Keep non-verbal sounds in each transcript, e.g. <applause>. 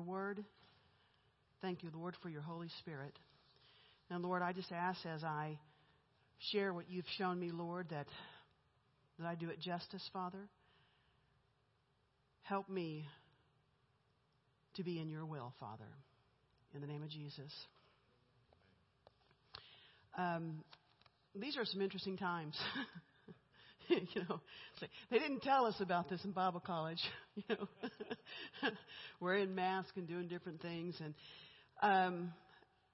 your word. Thank you, Lord, for your Holy Spirit. And Lord, I just ask as I share what you've shown me, Lord, that, that I do it justice, Father. Help me to be in your will, Father. In the name of Jesus. Um, these are some interesting times. <laughs> <laughs> you know, they didn't tell us about this in Bible college. <laughs> You know, <laughs> wearing masks and doing different things, and um,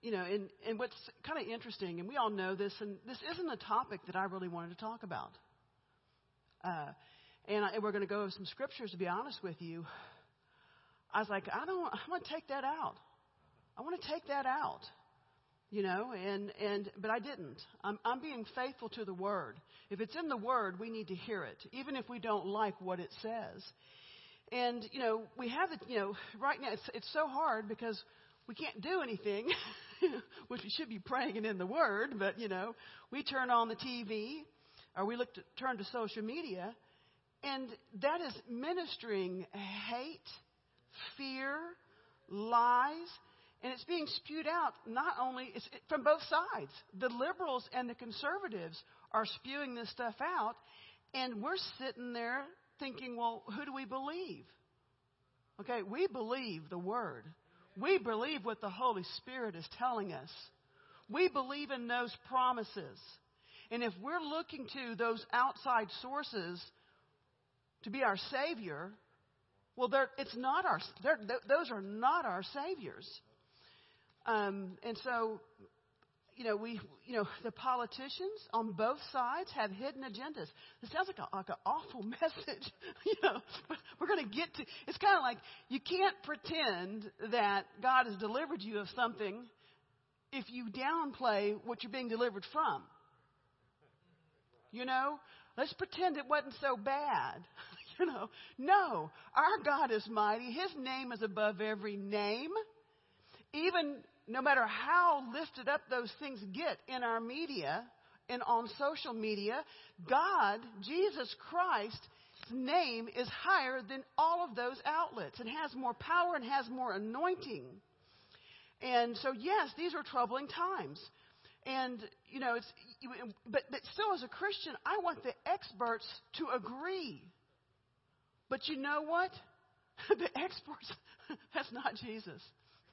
you know, and and what's kind of interesting, and we all know this, and this isn't a topic that I really wanted to talk about. Uh, and, I, and we're going to go over some scriptures. To be honest with you, I was like, I don't, I want to take that out. I want to take that out you know and and but i didn't. I'm i'm being faithful to the word. If it's in the word we need to hear it even if we don't like what it says. And you know we have it you know right now it's it's so hard because we can't do anything. Which <laughs> we should be praying and in the word but you know we turn on the tv or we look to turn to social media and that is ministering hate fear lies and it's being spewed out not only from both sides. The liberals and the conservatives are spewing this stuff out, and we're sitting there thinking, well, who do we believe? Okay, we believe the Word. We believe what the Holy Spirit is telling us. We believe in those promises. And if we're looking to those outside sources to be our Savior, well, it's not our, those are not our Saviors. Um, and so, you know, we, you know, the politicians on both sides have hidden agendas. It sounds like, a, like an awful <laughs> message, you know. But we're going to get to. It's kind of like you can't pretend that God has delivered you of something if you downplay what you're being delivered from. You know, let's pretend it wasn't so bad. <laughs> you know, no, our God is mighty. His name is above every name. Even no matter how lifted up those things get in our media and on social media, God, Jesus Christ, name is higher than all of those outlets and has more power and has more anointing. And so, yes, these are troubling times. And, you know, it's, but, but still, as a Christian, I want the experts to agree. But you know what? <laughs> the experts, <laughs> that's not Jesus.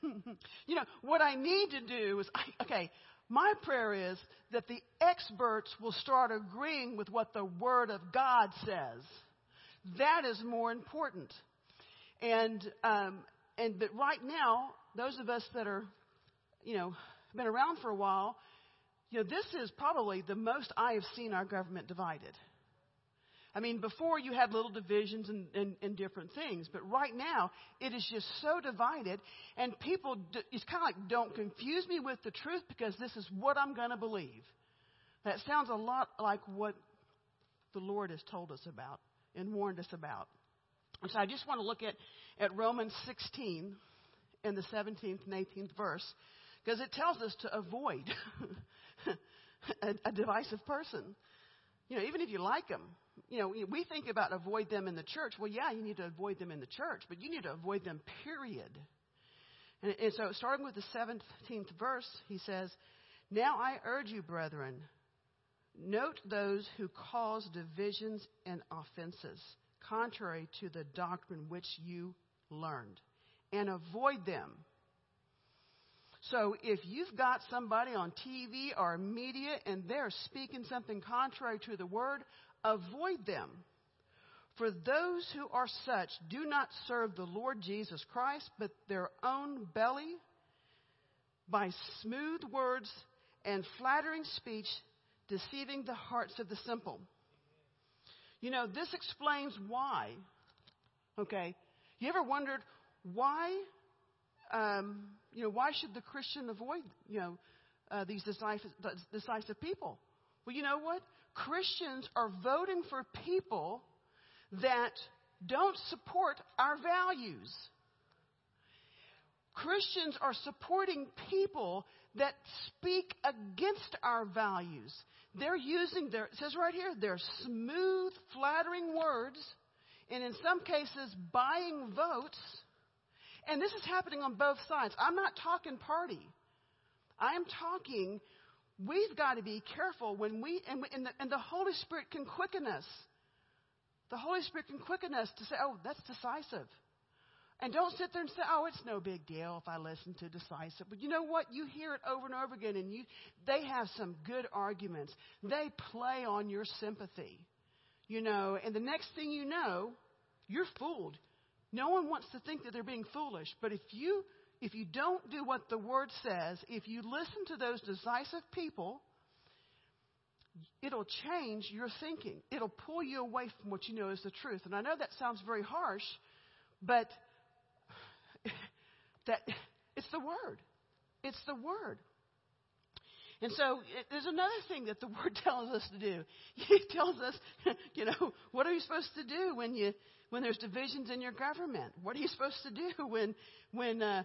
<laughs> you know, what I need to do is, I, okay, my prayer is that the experts will start agreeing with what the Word of God says. That is more important. And, um, and but right now, those of us that are, you know, been around for a while, you know, this is probably the most I have seen our government divided. I mean, before you had little divisions and, and, and different things, but right now it is just so divided, and people, d- it's kind of like, don't confuse me with the truth because this is what I'm going to believe. That sounds a lot like what the Lord has told us about and warned us about. And so I just want to look at, at Romans 16 in the 17th and 18th verse because it tells us to avoid <laughs> a, a divisive person. You know, even if you like them, you know, we think about avoid them in the church. Well, yeah, you need to avoid them in the church, but you need to avoid them, period. And, and so, starting with the 17th verse, he says, Now I urge you, brethren, note those who cause divisions and offenses, contrary to the doctrine which you learned, and avoid them. So if you've got somebody on TV or media and they're speaking something contrary to the word, avoid them. For those who are such do not serve the Lord Jesus Christ, but their own belly by smooth words and flattering speech, deceiving the hearts of the simple. You know, this explains why. Okay, you ever wondered why? Um, you know, why should the Christian avoid you know uh, these decisive, decisive people? Well, you know what? Christians are voting for people that don't support our values. Christians are supporting people that speak against our values. They're using their, it says right here, their smooth, flattering words, and in some cases, buying votes And this is happening on both sides. I'm not talking party. I am talking, we've got to be careful when we, and, we, and, the, and the Holy Spirit can quicken us. The Holy Spirit can quicken us to say, oh, that's decisive. And don't sit there and say, oh, it's no big deal if I listen to decisive. But you know what? You hear it over and over again, and you, they have some good arguments. They play on your sympathy. You know, and the next thing you know, you're fooled. No one wants to think that they're being foolish. But if you, if you don't do what the word says, if you listen to those decisive people, it'll change your thinking. It'll pull you away from what you know is the truth. And I know that sounds very harsh, but <sighs> that it's the word. It's the word. And so it, there's another thing that the <laughs> word tells us to do. It tells us, <laughs> you know, what are you supposed to do when you when there's divisions in your government? What are you supposed to do when when uh,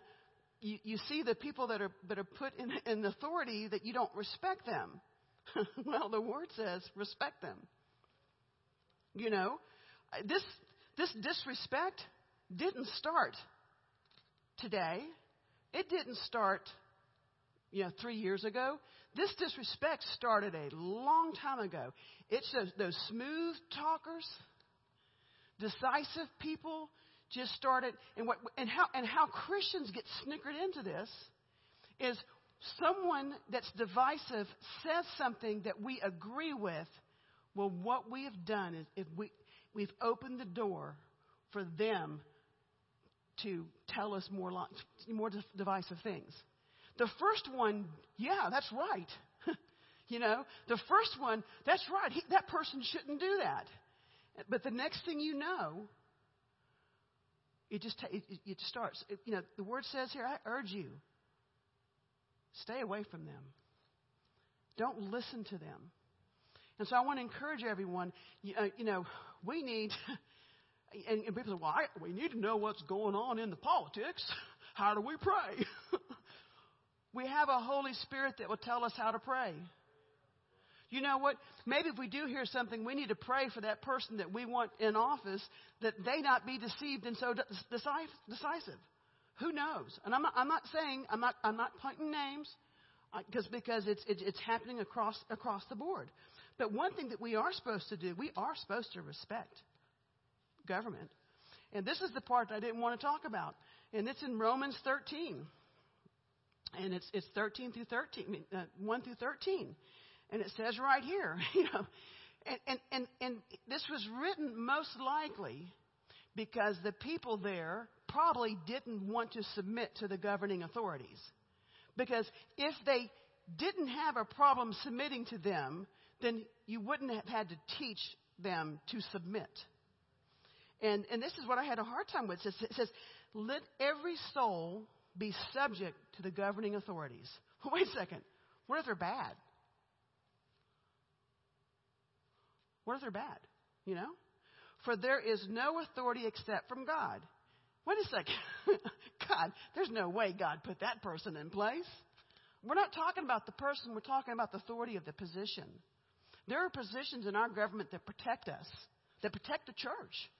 you, you see the people that are that are put in, in authority that you don't respect them? <laughs> well, the word says respect them. You know, this this disrespect didn't start today. It didn't start, you know, three years ago. This disrespect started a long time ago. It's those, those smooth talkers, decisive people just started, and what and how and how Christians get snickered into this is someone that's divisive says something that we agree with. Well, what we have done is if we we've opened the door for them to tell us more, more divisive things. The first one, yeah, that's right. <laughs> you know, the first one, that's right. He, that person shouldn't do that. But the next thing you know, it just it, it starts. It, you know, the word says here, I urge you, stay away from them. Don't listen to them. And so I want to encourage everyone. You, uh, you know, we need <laughs> And, and people say, well, I, we need to know what's going on in the politics. How do we pray? <laughs> we have a Holy Spirit that will tell us how to pray. You know what? Maybe if we do hear something, we need to pray for that person that we want in office that they not be deceived and so decisive. Who knows? And I'm not, I'm not saying, I'm not, I'm not pointing names because uh, because it's, it, it's happening across, across the board. But one thing that we are supposed to do, we are supposed to respect government. And this is the part I didn't want to talk about. And it's in Romans 13. And it's, it's 13 through 13, uh, 1 through 13. And it says right here, <laughs> you know, and, and, and, and this was written most likely because the people there probably didn't want to submit to the governing authorities. Because if they didn't have a problem submitting to them, then you wouldn't have had to teach them to submit. And, and this is what I had a hard time with. It says, it says, let every soul be subject to the governing authorities. <laughs> Wait a second. What if they're bad? What if they're bad? You know? For there is no authority except from God. Wait a second. <laughs> God, there's no way God put that person in place. We're not talking about the person, we're talking about the authority of the position. There are positions in our government that protect us, that protect the church.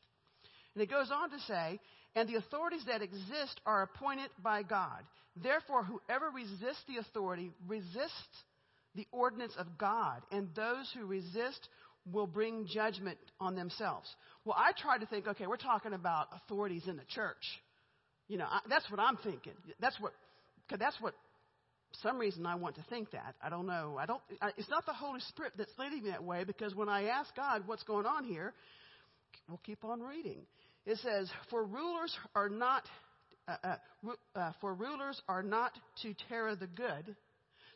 And it goes on to say, and the authorities that exist are appointed by God. Therefore, whoever resists the authority resists the ordinance of God, and those who resist will bring judgment on themselves. Well, I try to think, okay, we're talking about authorities in the church. You know, I, that's what I'm thinking. That's what, cause that's what, some reason I want to think that. I don't know. I don't, I, it's not the Holy Spirit that's leading me that way because when I ask God what's going on here, we'll keep on reading. It says, "For rulers are not uh, uh, uh, for rulers are not to terror the good."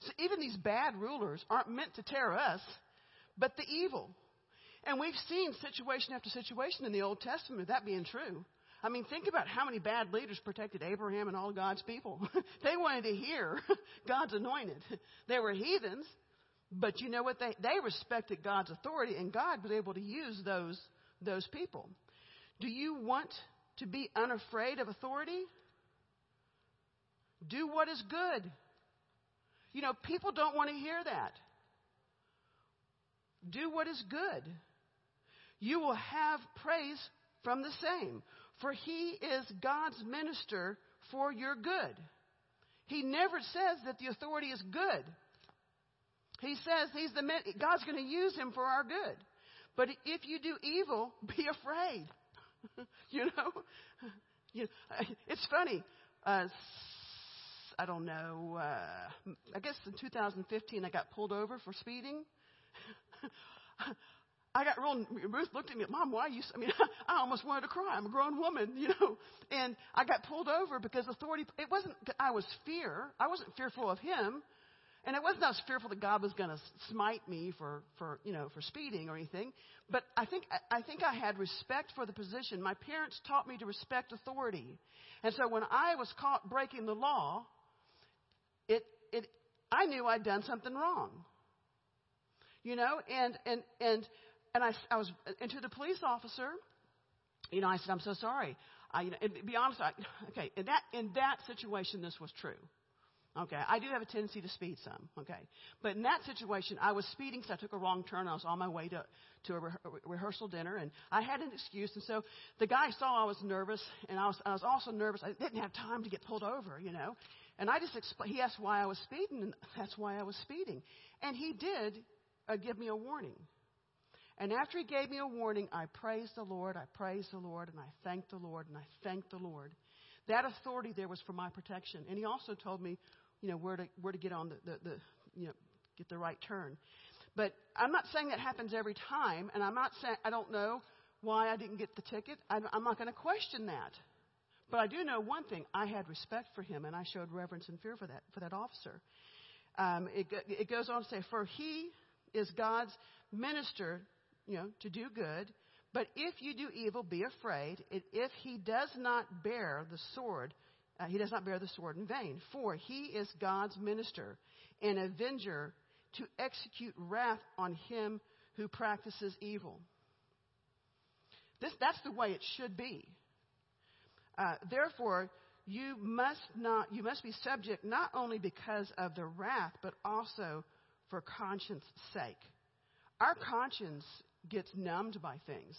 So even these bad rulers aren't meant to terror us, but the evil. And we've seen situation after situation in the Old Testament that being true. I mean, think about how many bad leaders protected Abraham and all God's people. <laughs> they wanted to hear <laughs> God's anointed. They were heathens, but you know what? They, they respected God's authority, and God was able to use those, those people. Do you want to be unafraid of authority? Do what is good. You know, people don't want to hear that. Do what is good. You will have praise from the same, for he is God's minister for your good. He never says that the authority is good. He says he's the God's going to use him for our good. But if you do evil, <laughs> be afraid. <laughs> you know, <laughs> you, it's funny. Uh, I don't know. Uh, I guess in 2015 I got pulled over for speeding. I got real. Ruth looked at me, Mom, why are you? I mean, <laughs> I almost wanted to cry. I'm a grown woman, <laughs> you know. And I got pulled over because authority. It wasn't. I was fear. I wasn't fearful of him, and it wasn't. I was fearful that God was going to smite me for, for, you know, for speeding or anything. But I think, I think I had respect for the position. My parents taught me to respect authority, and so when I was caught breaking the law, it, it, I knew I'd done something wrong. You know, and and and and I, I was, and to the police officer, you know, I said, I'm so sorry. I, you know, and be honest, I, <laughs> okay, in that, in that situation, this was true. Okay, I do have a tendency to speed some. Okay, but in that situation, I was speeding, so I took a wrong turn. I was on my way to to a re- rehearsal dinner, and I had an excuse. And so the guy saw I was nervous, and I was I was also nervous. I didn't have time to get pulled over, you know. And I just explained. He asked why I was speeding, and that's why I was speeding. And he did uh, give me a warning. And after he gave me a warning, I praised the Lord, I praised the Lord, and I thanked the Lord, and I thanked the Lord. That authority there was for my protection. And he also told me, you know, where to, where to get on the, the, the you know, get the right turn. But I'm not saying that happens every time, and I'm not saying, I don't know why I didn't get the ticket. I'm, I'm not going to question that. But I do know one thing. I had respect for him, and I showed reverence and fear for that, for that officer. Um, it, it goes on to say, For he is God's minister you know, to do good. But if you do evil, be afraid. If he does not bear the sword, uh, he does not bear the sword in vain. For he is God's minister, an avenger to execute wrath on him who practices evil. This, that's the way it should be. Uh, therefore, you must not you must be subject not only because of the wrath, but also for conscience sake. Our conscience gets numbed by things.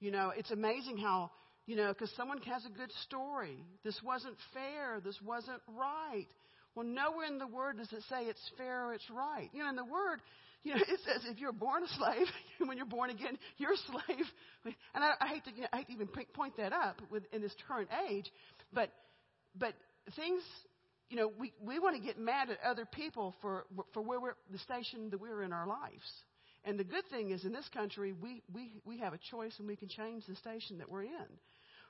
You know, it's amazing how, you know, because someone has a good story. This wasn't fair. This wasn't right. Well, nowhere in the Word does it say it's fair or it's right. You know, in the Word, you know, <laughs> it says if you're born a slave, <laughs> when you're born again, you're a slave. <laughs> And I, I hate to, you know, I hate to even point that up with, in this current age, but, but things, you know, we, we want to get mad at other people for, for where we're, the station that we're in our lives. And the good thing is, in this country, we, we, we have a choice and we can change the station that we're in.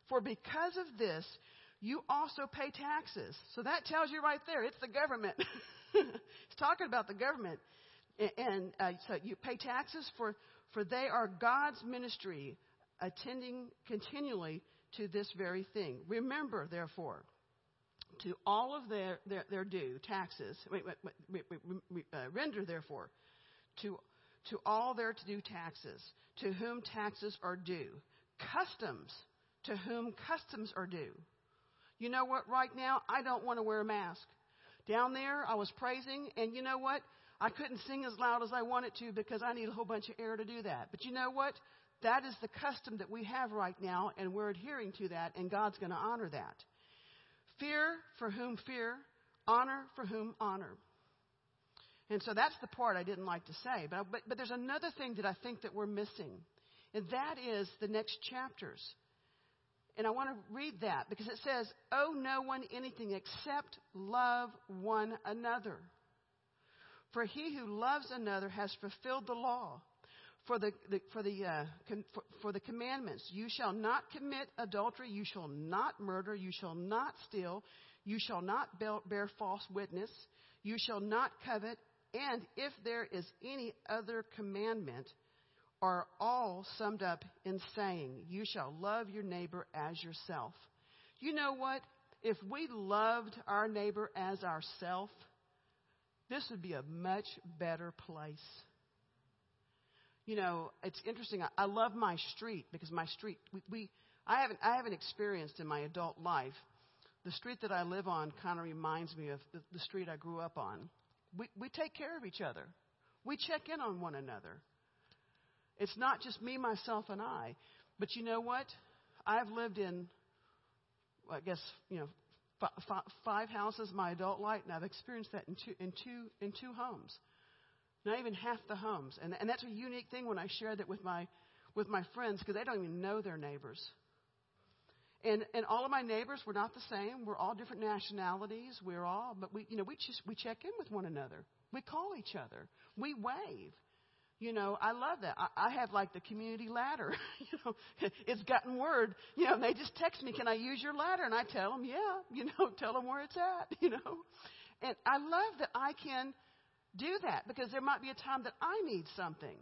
For because of this, you also pay taxes. So that tells you right there, it's the government. <laughs> it's talking about the government. And uh, so you pay taxes for, for they are God's ministry, attending continually to this very thing. Remember, therefore, to all of their, their, their due taxes, wait, wait, wait, uh, render, therefore, to to all their to due taxes, to whom taxes are due, customs, to whom customs are due. You know what, right now, I don't want to wear a mask. Down there, I was praising, and you know what? I couldn't sing as loud as I wanted to because I need a whole bunch of air to do that. But you know what? That is the custom that we have right now, and we're adhering to that, and God's going to honor that. Fear for whom fear, honor for whom honor. And so that's the part I didn't like to say. But, but, but there's another thing that I think that we're missing, and that is the next chapters. And I want to read that because it says, Owe no one anything except love one another. For he who loves another has fulfilled the law. For the, the for, the, uh, com, for, for the commandments, you shall not commit adultery, you shall not murder, you shall not steal, you shall not bear false witness, you shall not covet, and if there is any other commandment, are all summed up in saying, You shall love your neighbor as yourself. You know what? If we loved our neighbor as ourself, this would be a much better place. You know, it's interesting. I, I love my street because my street, we, we I haven't, I haven't experienced in my adult life. The street that I live on kind of reminds me of the, the street I grew up on. We, we take care of each other. We check in on one another. It's not just me, myself, and I. But you know what? I've lived in, I guess, you know, five houses my adult life, and I've experienced that in two, in two, in two homes. Not even half the homes. And, and that's a unique thing when I share that with my, with my friends because they don't even know their neighbors. And, and all of my neighbors were not the same. We're all different nationalities. We're all, but we, you know, we just, we check in with one another. We call each other. We wave. You know, I love that. I, I have like the community ladder. <laughs> you know, it's gotten word. You know, they just text me, "Can I use your ladder?" And I tell them, "Yeah." <laughs> You know, tell them where it's at. <laughs> You know, and I love that I can do that because there might be a time that I need something.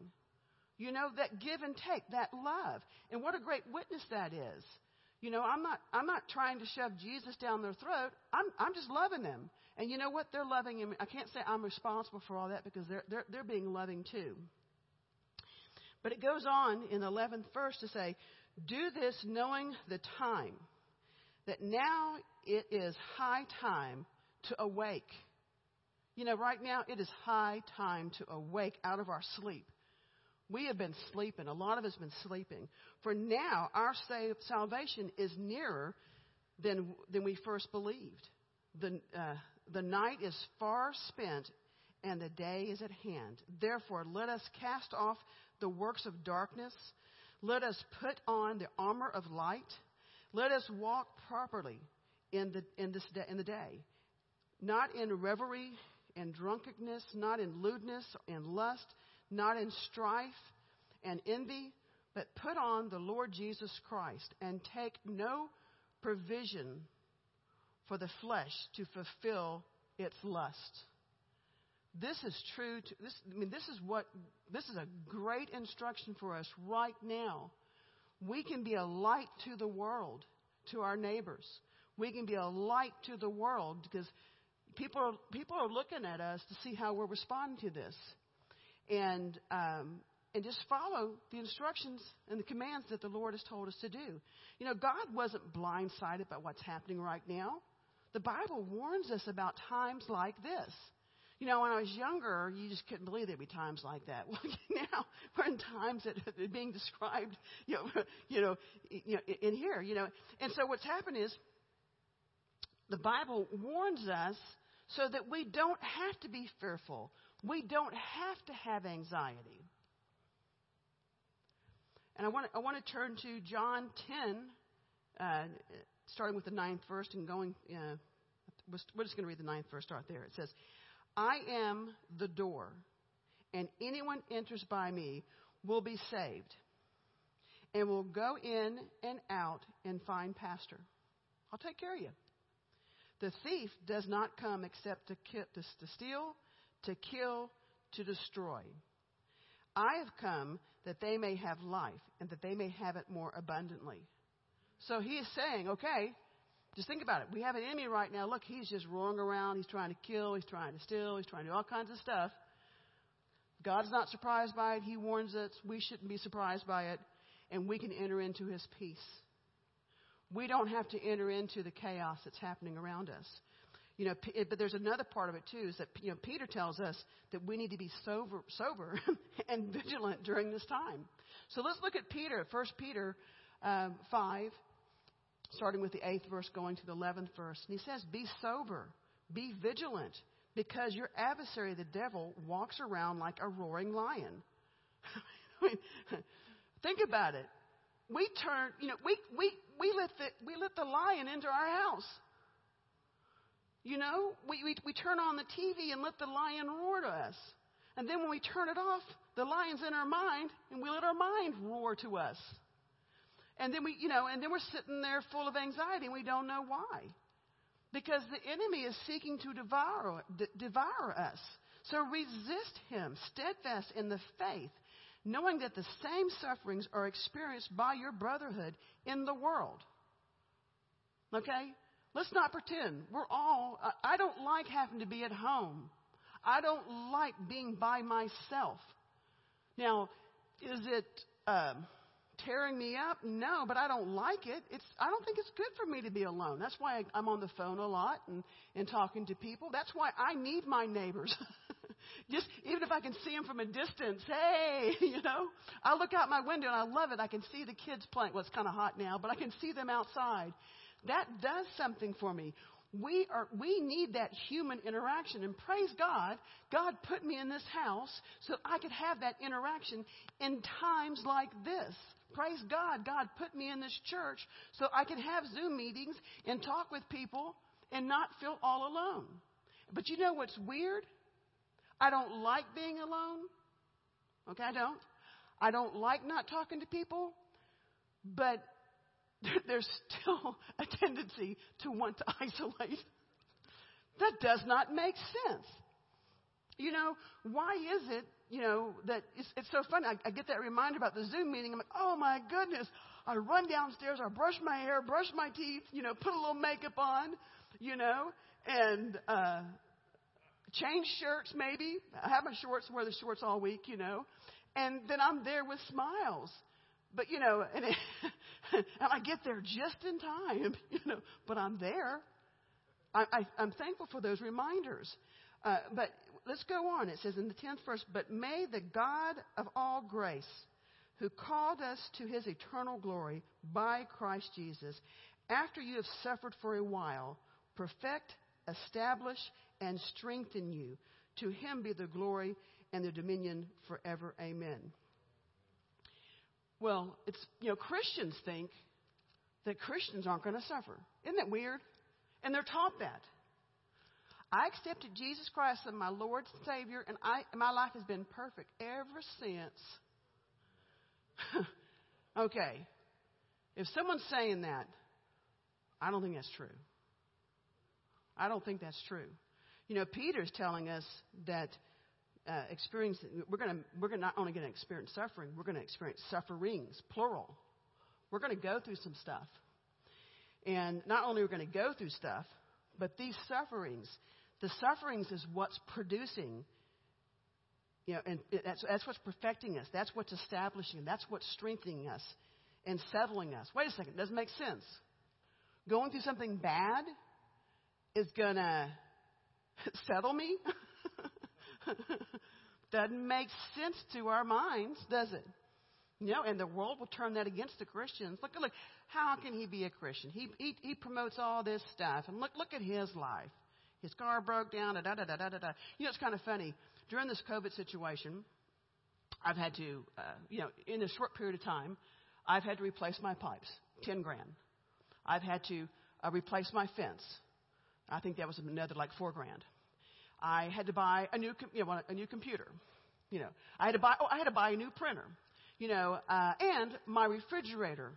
You know, that give and take, that love, and what a great witness that is. You know, I'm not I'm not trying to shove Jesus down their throat. I'm I'm just loving them. And you know what? They're loving him. I can't say I'm responsible for all that because they're they're they're being loving too. But it goes on in the 11th verse to say, Do this knowing the time, that now it is high time to awake. You know, right now it is high time to awake out of our sleep. We have been sleeping. A lot of us have been sleeping. For now, our salvation is nearer than, than we first believed. The, uh, the night is far spent and the day is at hand. Therefore, let us cast off the works of darkness. Let us put on the armor of light. Let us walk properly in the, in this day, in the day, not in revelry and drunkenness, not in lewdness and lust, not in strife and envy, but put on the Lord Jesus Christ and take no provision for the flesh to fulfill its lust. This is true. To, this, I mean, this is what this is a great instruction for us right now. We can be a light to the world, to our neighbors. We can be a light to the world because people are, people are looking at us to see how we're responding to this, and um, and just follow the instructions and the commands that the Lord has told us to do. You know, God wasn't blindsided by what's happening right now. The Bible warns us about times like this. You know, when I was younger, you just couldn't believe there'd be times like that. <laughs> Well, now we're in times that are being described, you know, <laughs> you know, you know, in here, you know. And so what's happened is the Bible warns us so that we don't have to be fearful. We don't have to have anxiety. And I want to, I want to turn to John 10, uh, starting with the ninth verse and going. Uh, we're just going to read the ninth verse. Start there. It says, I am the door, and anyone enters by me will be saved, and will go in and out and find pasture. I'll take care of you. The thief does not come except to, to, to steal, to kill, to destroy. I have come that they may have life and that they may have it more abundantly. So he is saying, okay, just think about it. We have an enemy right now. Look, he's just roaring around. He's trying to kill. He's trying to steal. He's trying to do all kinds of stuff. God's not surprised by it. He warns us. We shouldn't be surprised by it. And we can enter into his peace. We don't have to enter into the chaos that's happening around us. You know, but there's another part of it too, is that you know Peter tells us that we need to be sober, sober <laughs> and vigilant during this time. So let's look at Peter, First Peter um, five, starting with the eighth verse, going to the eleventh verse. And he says, Be sober, be vigilant, because your adversary, the devil, walks around like a roaring lion. <laughs> Think about it. We turn, you know, we, we, we, let the, we let the lion into our house. You know, we, we, we turn on the TV and let the lion roar to us. And then when we turn it off, the lion's in our mind and we let our mind roar to us. And then we, you know, and then we're sitting there full of anxiety and we don't know why. Because the enemy is seeking to devour, d- devour us. So resist him, steadfast in the faith, knowing that the same sufferings are experienced by your brotherhood in the world. Okay? Let's not pretend. We're all, I don't like having to be at home. I don't like being by myself. Now, is it, um, tearing me up? No, but I don't like it. It's, I don't think it's good for me to be alone. That's why I'm on the phone a lot and, and talking to people. That's why I need my neighbors. <laughs> Just even if I can see them from a distance, hey, <laughs> you know, I look out my window and I love it. I can see the kids playing. Well, it's kind of hot now, but I can see them outside. That does something for me. We are we need that human interaction and praise God, God put me in this house so I could have that interaction in times like this. Praise God, God put me in this church so I could have Zoom meetings and talk with people and not feel all alone. But you know what's weird? I don't like being alone. Okay, I don't. I don't like not talking to people, but there's still a tendency to want to <laughs> isolate. That does not make sense. You know, why is it, you know, that it's, it's so funny? I, I get that reminder about the Zoom meeting. I'm like, oh my goodness. I run downstairs, I brush my hair, brush my teeth, you know, put a little makeup on, you know, and uh, change shirts maybe. I have my shorts, wear the shorts all week, you know, and then I'm there with smiles. But you know, and, it, <laughs> and I get there just in time, <laughs> you know. But I'm there. I, I'm thankful for those reminders. Uh, but let's go on. It says in the tenth verse, "But may the God of all grace, who called us to His eternal glory by Christ Jesus, after you have suffered for a while, perfect, establish, and strengthen you. To Him be the glory and the dominion forever. Amen." Well, it's, you know, Christians think that Christians aren't going to suffer. Isn't that weird? And they're taught that. I accepted Jesus Christ as my Lord and Savior, and I, my life has been perfect ever since. <laughs> okay. If someone's saying that, I don't think that's true. I don't think that's true. You know, Peter's telling us that uh, experience, we're going we're gonna not only going to experience suffering, we're going to experience sufferings, plural. We're going to go through some stuff. And not only are we going to go through stuff, but these sufferings, the sufferings is what's producing, you know, and that's, that's what's perfecting us. That's what's establishing. That's what's strengthening us and settling us. Wait a second, doesn't make sense. Going through something bad is going <laughs> to settle me? <laughs> <laughs> Doesn't make sense to our minds, does it? You know, and the world will turn that against the Christians. Look, look, how can he be a Christian? He, he, he promotes all this stuff. And look, look at his life. His car broke down, da, da, da, da, da, da. You know, it's kind of funny. During this COVID situation, I've had to, uh, you know, in a short period of time, I've had to replace my pipes, 10 grand. I've had to uh, replace my fence. I think that was another like four grand. I had to buy a new, you know, a new computer. You know, I had to buy, oh, I had to buy a new printer. You know, uh, and my refrigerator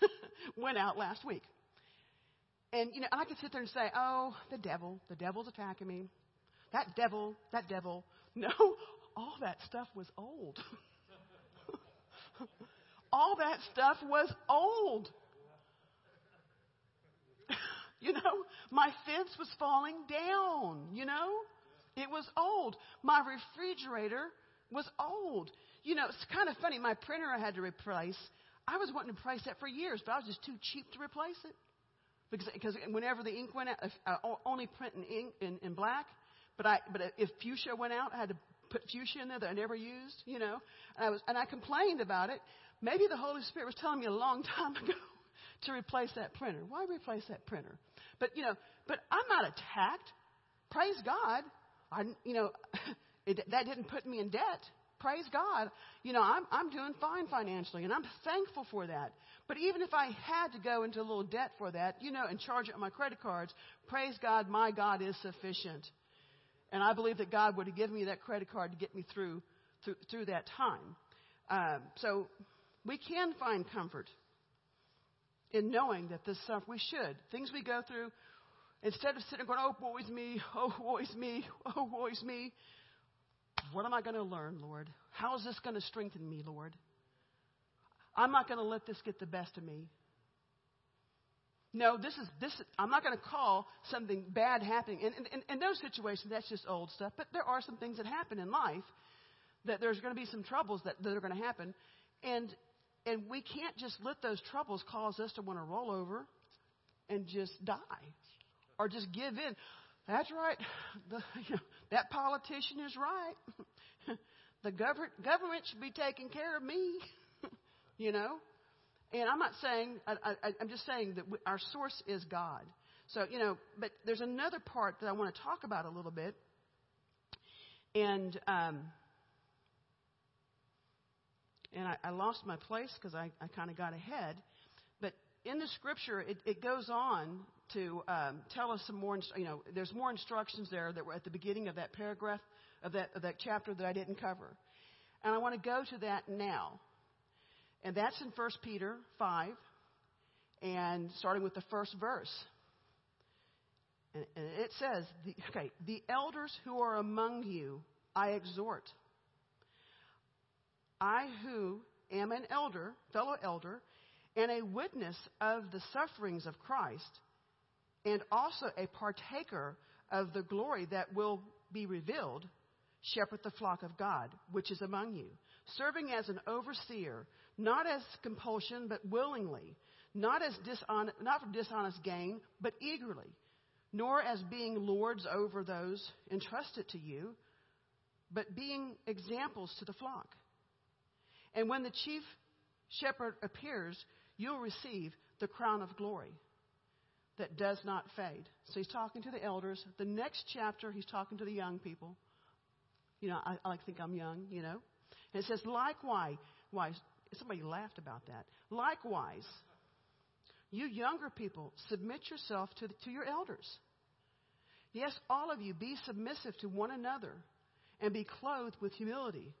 <laughs> went out last week. And, you know, I could sit there and say, oh, the devil, the devil's attacking me. That devil, that devil. <laughs> No, all that stuff was old. <laughs> all that stuff was old. you know, my fence was falling down, you know? It was old. My refrigerator was old. You know, it's kind of funny. My printer I had to replace. I was wanting to replace that for years, but I was just too cheap to replace it. Because, because whenever the ink went out, I uh, only print in ink in, in black. But I, but uh, if fuchsia went out, I had to put fuchsia in there that I never used. You know, and I was, and I complained about it. Maybe the Holy Spirit was telling me a long <laughs> time ago to replace that printer. Why replace that printer? But you know, but I'm not attacked. Praise God. I, you know, <laughs> it, that didn't put me in debt. Praise God. You know, I'm, I'm doing fine financially, and I'm thankful for that. But even if I had to go into a little debt for that, you know, and charge it on my credit cards, praise God, my God is sufficient. And I believe that God would have given me that credit card to get me through through, through that time. Um, so we can find comfort in knowing that this stuff we should. Things we go through, Instead of sitting going, oh, woe's me, oh, woe's me, oh, woe's me, what am I going to learn, Lord? How is this going to strengthen me, Lord? I'm not going to let this get the best of me. No, this is this. I'm not going to call something bad happening. In, in, in those situations, that's just old stuff. But there are some things that happen in life that there's going to be some troubles that, that are going to happen, and and we can't just let those troubles cause us to want to roll over and just die or just give in. That's right. The, you <laughs> know, that politician is right. <laughs> the government government should be taking care of me. <laughs> you know, and I'm not saying. I, I, I'm just saying that our source is God. So, you know, but there's another part that I want to talk about a little bit. And, um, and I, I lost my place because I, I kind of got ahead. But in the scripture, it, it goes on to um, tell us some more, you know, there's more instructions there that were at the beginning of that paragraph, of that, of that chapter that I didn't cover. And I want to go to that now. And that's in 1 Peter 5, and starting with the first verse. And, and it says, the, okay, the elders who are among you, I exhort. I who am an elder, fellow elder, and a witness of the sufferings of Christ, and also a partaker of the glory that will be revealed, shepherd the flock of God, which is among you, serving as an overseer, not as compulsion, but willingly, not as not for dishonest gain, but eagerly, nor as being lords over those entrusted to you, but being examples to the flock. And when the chief shepherd appears, you'll receive the crown of glory that does not fade. So he's talking to the elders. The next chapter, he's talking to the young people. You know, I, I think I'm young, you know. And it says, likewise, why, somebody laughed about that. Likewise, you younger people, submit yourself to, the, to your elders. Yes, all of you, be submissive to one another and be clothed with humility.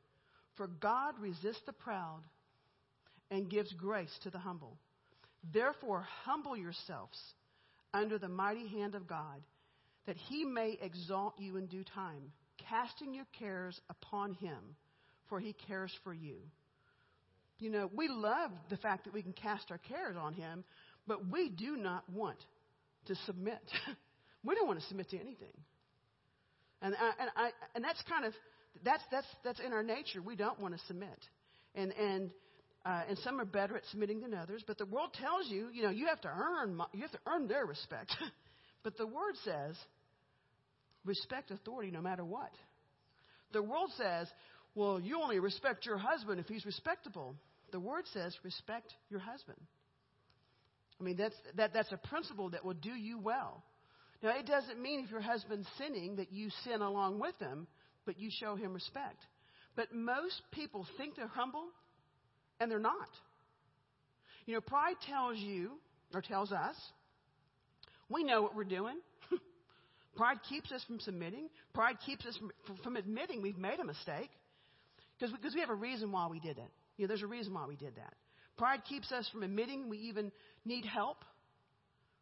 For God resists the proud and gives grace to the humble. Therefore, humble yourselves under the mighty hand of God, that he may exalt you in due time, casting your cares upon him, for he cares for you. You know, we love the fact that we can cast our cares on him, but we do not want to submit. <laughs> we don't want to submit to anything. And, I, and, I, and that's kind of, that's, that's, that's in our nature. We don't want to submit. And, and, uh, and some are better at submitting than others, but the world tells you, you know, you have to earn, you have to earn their respect. <laughs> but the word says, respect authority no matter what. The world says, well, you only respect your husband if he's respectable. The word says, respect your husband. I mean, that's, that, that's a principle that will do you well. Now, it doesn't mean if your husband's sinning that you sin along with him, but you show him respect. But most people think they're humble and they're not. You know, pride tells you, or tells us, we know what we're doing. <laughs> pride keeps us from submitting. Pride keeps us from, from admitting we've made a mistake. Because we have a reason why we did it. You know, there's a reason why we did that. Pride keeps us from admitting we even need help.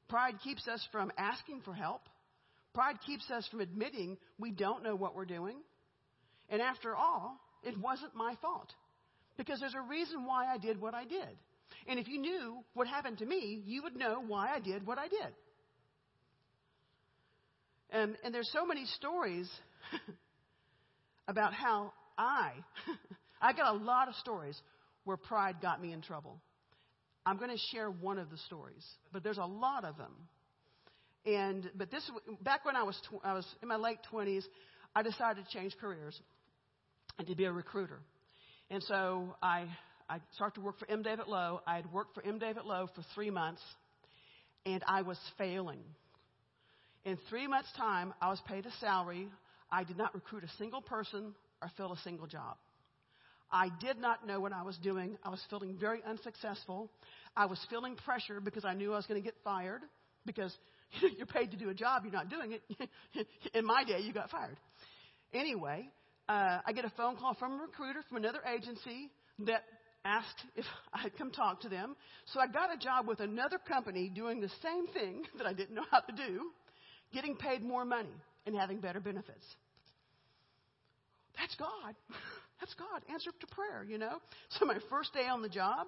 Pride keeps us from asking for help. Pride keeps us from admitting we don't know what we're doing. And after all, it wasn't my fault. Because there's a reason why I did what I did. And if you knew what happened to me, you would know why I did what I did. And, and there's so many stories <laughs> about how I, <laughs> I got a lot of stories where pride got me in trouble. I'm going to share one of the stories, but there's a lot of them. And but this back when I was tw- I was in my late 20s, I decided to change careers and to be a recruiter. And so I, I started to work for M. David Lowe. I had worked for M. David Lowe for three months, and I was failing. In three months' time, I was paid a salary. I did not recruit a single person or fill a single job. I did not know what I was doing. I was feeling very unsuccessful. I was feeling pressure because I knew I was going to get fired because <laughs> you're paid to do a job, you're not doing it. <laughs> In my day, you got fired. Anyway, uh, I get a phone call from a recruiter from another agency that asked if <laughs> I'd come talk to them. So I got a job with another company doing the same thing <laughs> that I didn't know how to do, getting paid more money and having better benefits. That's God. <laughs> That's God. Answer to prayer, you know. So my first day on the job,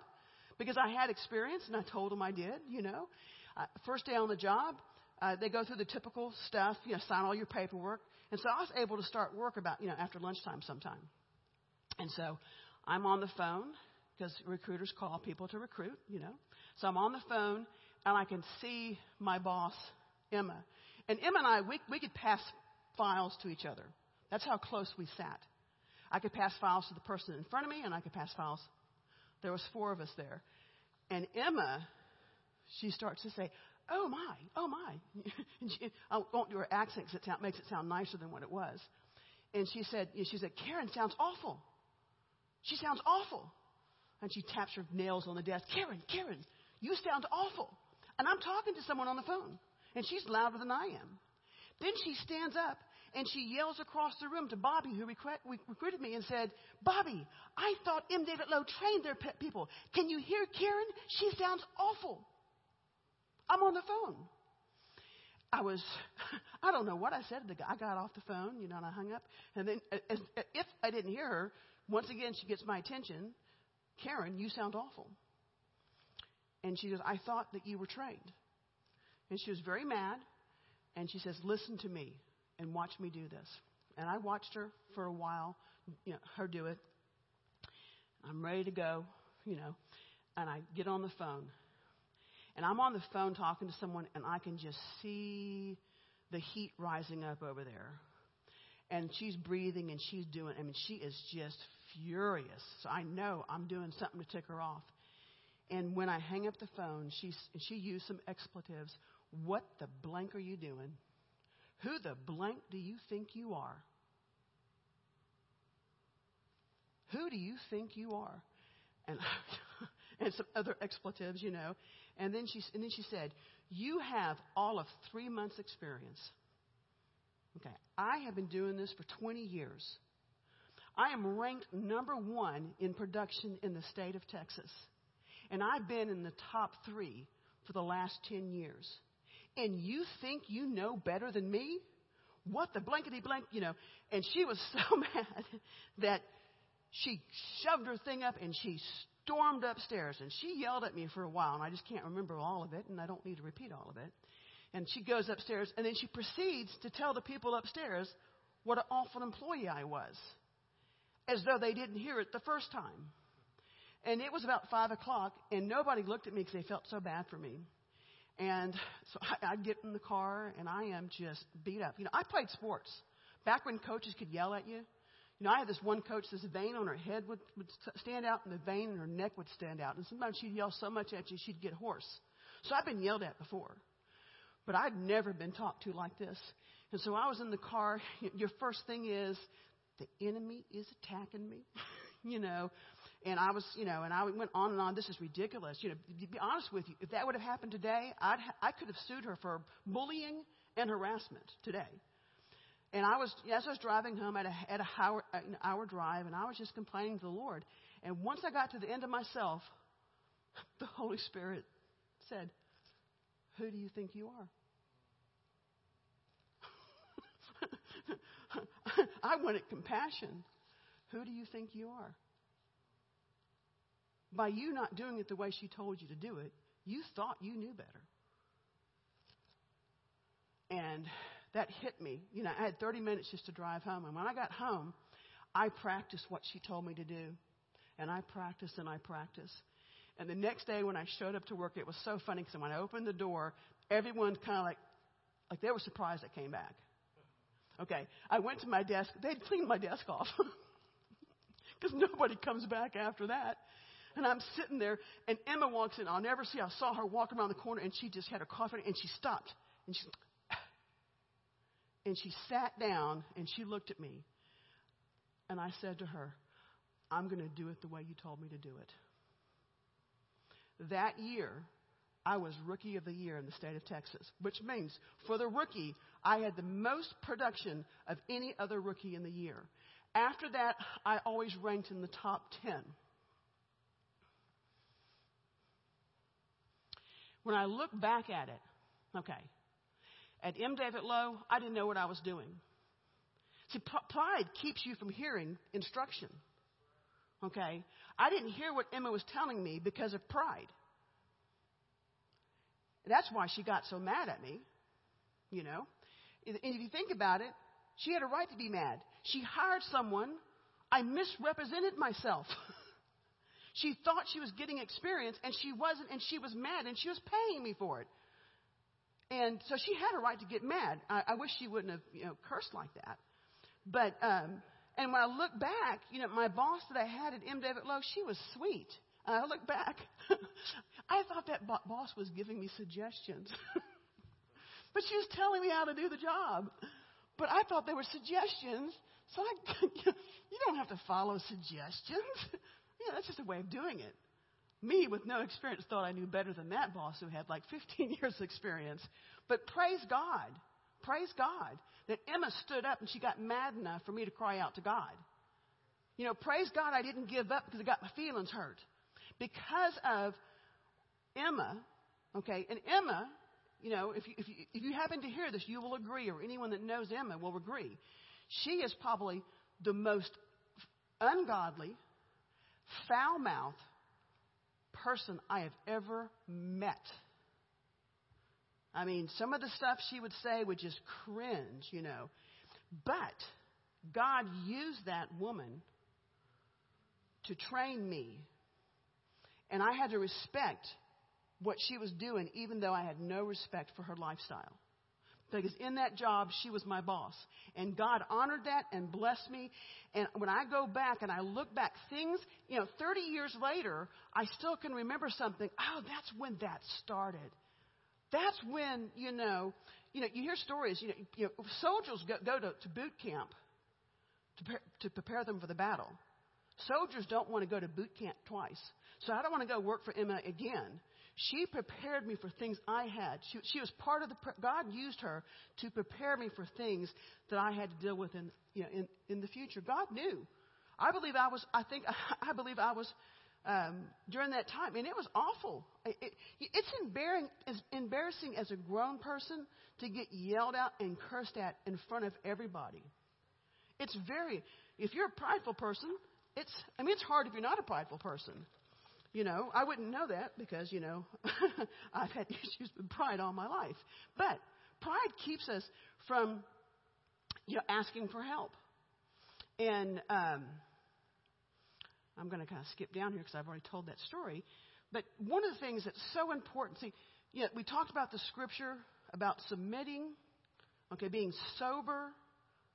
because I had experience and I told them I did, you know. Uh, first day on the job, uh, they go through the typical stuff, you know, sign all your paperwork. And so I was able to start work about, you know, after lunchtime sometime. And so I'm on the phone because recruiters call people to recruit, you know. So I'm on the phone and I can see my boss, Emma. And Emma and I, we, we could pass files to each other. That's how close we sat. I could pass files to the person in front of me and I could pass files. There was four of us there. And Emma, she starts to say, oh my, oh my. <laughs> I won't do her accent because it makes it sound nicer than what it was. And she said, she said, Karen sounds awful. She sounds awful. And she taps her nails on the desk. Karen, Karen, you sound awful. And I'm talking to someone on the phone. And she's louder than I am. Then she stands up and she yells across the room to Bobby, who recruited me, and said, Bobby, I thought M. David Lowe trained their pe- people. Can you hear Karen? She sounds awful. I'm on the phone. I was, <laughs> I don't know what I said to the guy. I got off the phone, you know, and I hung up. And then, as, if I didn't hear her, once again, she gets my attention. Karen, you sound awful. And she goes, I thought that you were trained. And she was very mad. And she says, Listen to me and watch me do this. And I watched her for a while, you know, her do it. I'm ready to go, you know, and I get on the phone. And I'm on the phone talking to someone, and I can just see the heat rising up over there. And she's breathing and she's doing, I mean, she is just furious. So I know I'm doing something to tick her off. And when I hang up the phone, she, she used some expletives. What the blank are you doing? Who the blank do you think you are? Who do you think you are? And, <laughs> and some other expletives, you know. And then, she, and then she said, You have all of three months' experience. Okay, I have been doing this for 20 years. I am ranked number one in production in the state of Texas. And I've been in the top three for the last 10 years and you think you know better than me? What the blankety blank, you know? And she was <laughs> so mad that she shoved her thing up and she stormed upstairs and she yelled at me for a while and I just can't remember all of it and I don't need to repeat all of it. And she goes upstairs and then she proceeds to tell the people upstairs what an awful employee I was. As though they didn't hear it the first time. And it was about five o'clock and nobody looked at me because they felt so bad for me. And so I, I'd get in the car and I am just beat up. You know, I played sports. Back when coaches could yell at you. You know, I had this one coach, this vein on her head would, would stand out and the vein in her neck would stand out. And sometimes she'd yell so much at you, she'd get hoarse. So I've been yelled at before. But I'd never been talked to like this. And so I was in the car. Your first thing is, the enemy is attacking me. <laughs> you know, and I was, you know, and I went on and on. This is ridiculous. You know, to be honest with you, if that would have happened today, I'd ha- I could have sued her for bullying and harassment today. And I was, as I was driving home at a, at a hour, an hour drive, and I was just complaining to the Lord. And once I got to the end of myself, <laughs> the Holy Spirit said, Who do you think you are? <laughs> I wanted compassion. Who do you think you are? by you not doing it the way she told you to do it, you thought you knew better. And that hit me. You know, I had 30 minutes just to drive home. And when I got home, I practiced what she told me to do. And I practiced and I practiced. And the next day when I showed up to work, it was so funny because when I opened the door, everyone kind of like, like they were surprised I came back. Okay, I went to my desk. They'd cleaned my desk off <laughs> because nobody comes back after that. And I'm sitting there, and Emma walks in. I'll never see. I saw her walk around the corner, and she just had her coffee, and she stopped, and she, and she sat down, and she looked at me, and I said to her, "I'm going to do it the way you told me to do it." That year, I was rookie of the year in the state of Texas, which means for the rookie, I had the most production of any other rookie in the year. After that, I always ranked in the top 10. When I look back at it, okay, at M. David Lowe, I didn't know what I was doing. See, pride keeps you from hearing instruction. Okay? I didn't hear what Emma was telling me because of pride. That's why she got so mad at me, you know. And if you think about it, she had a right to be mad. She hired someone. I misrepresented myself. <laughs> She thought she was getting experience, and she wasn't, and she was mad, and she was paying me for it. And so she had a right to get mad. I, I wish she wouldn't have, you know, cursed like that. But, um, and when I look back, you know, my boss that I had at M. David Lowe, she was sweet. And I look back. <laughs> I thought that bo- boss was giving me suggestions. <laughs> but she was telling me how to do the job. But I thought they were suggestions. So I, <laughs> you don't have to follow suggestions. Yeah, that's just a way of doing it. Me, with no experience, thought I knew better than that boss who had like 15 <laughs> years' experience. But praise God, praise God that Emma stood up and she got mad enough for me to cry out to God. You know, praise God I didn't give up because I got my feelings hurt. Because of Emma, okay, and Emma, you know, if you, if you, if you happen to hear this, you will agree, or anyone that knows Emma will agree. She is probably the most ungodly, foul mouthed person I have ever met. I mean, some of the stuff she would say would just cringe, you know. But God used that woman to train me. And I had to respect what she was doing, even though I had no respect for her lifestyle. Because in that job, she was my boss. And God honored that and blessed me. And when I go back and I look back, things, you know, 30 years later, I still can remember something. Oh, that's when that started. That's when, you know, you know, you hear stories, you know, you know soldiers go, go to, to boot camp to, pre- to prepare them for the battle. Soldiers don't want to go to boot camp twice. So I don't want to go work for Emma again. She prepared me for things I had. She, she was part of the, God used her to prepare me for things that I had to deal with in, you know, in, in the future. God knew. I believe I was, I think, <laughs> I believe I was, um, during that time, and it was awful. It, it, it's embarrassing, as embarrassing as a grown person to get yelled at and cursed at in front of everybody. It's very, if you're a prideful person, it's, I mean, it's hard if you're not a prideful person. You know, I wouldn't know that because, you know, <laughs> I've had <laughs> issues with pride all my life. But pride keeps us from, you know, asking for help. And um, I'm going to kind of skip down here because I've already told that story. But one of the things that's so important, see, you know, we talked about the scripture about submitting, okay, being sober,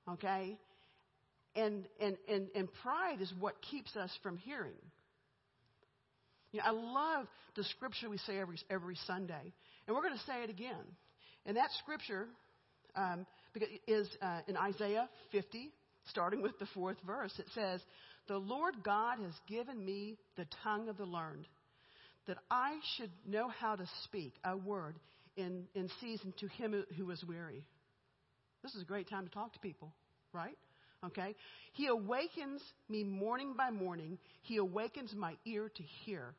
okay, and, and, and, and pride is what keeps us from hearing. You know, I love the scripture we say every, every Sunday. And we're going to say it again. And that scripture um, is uh, in Isaiah 50, starting with the fourth verse. It says, The Lord God has given me the tongue of the learned, that I should know how to speak a word in, in season to him who is weary. This is a great time to talk to people, right? Okay? He awakens me morning by morning. He awakens my ear to hear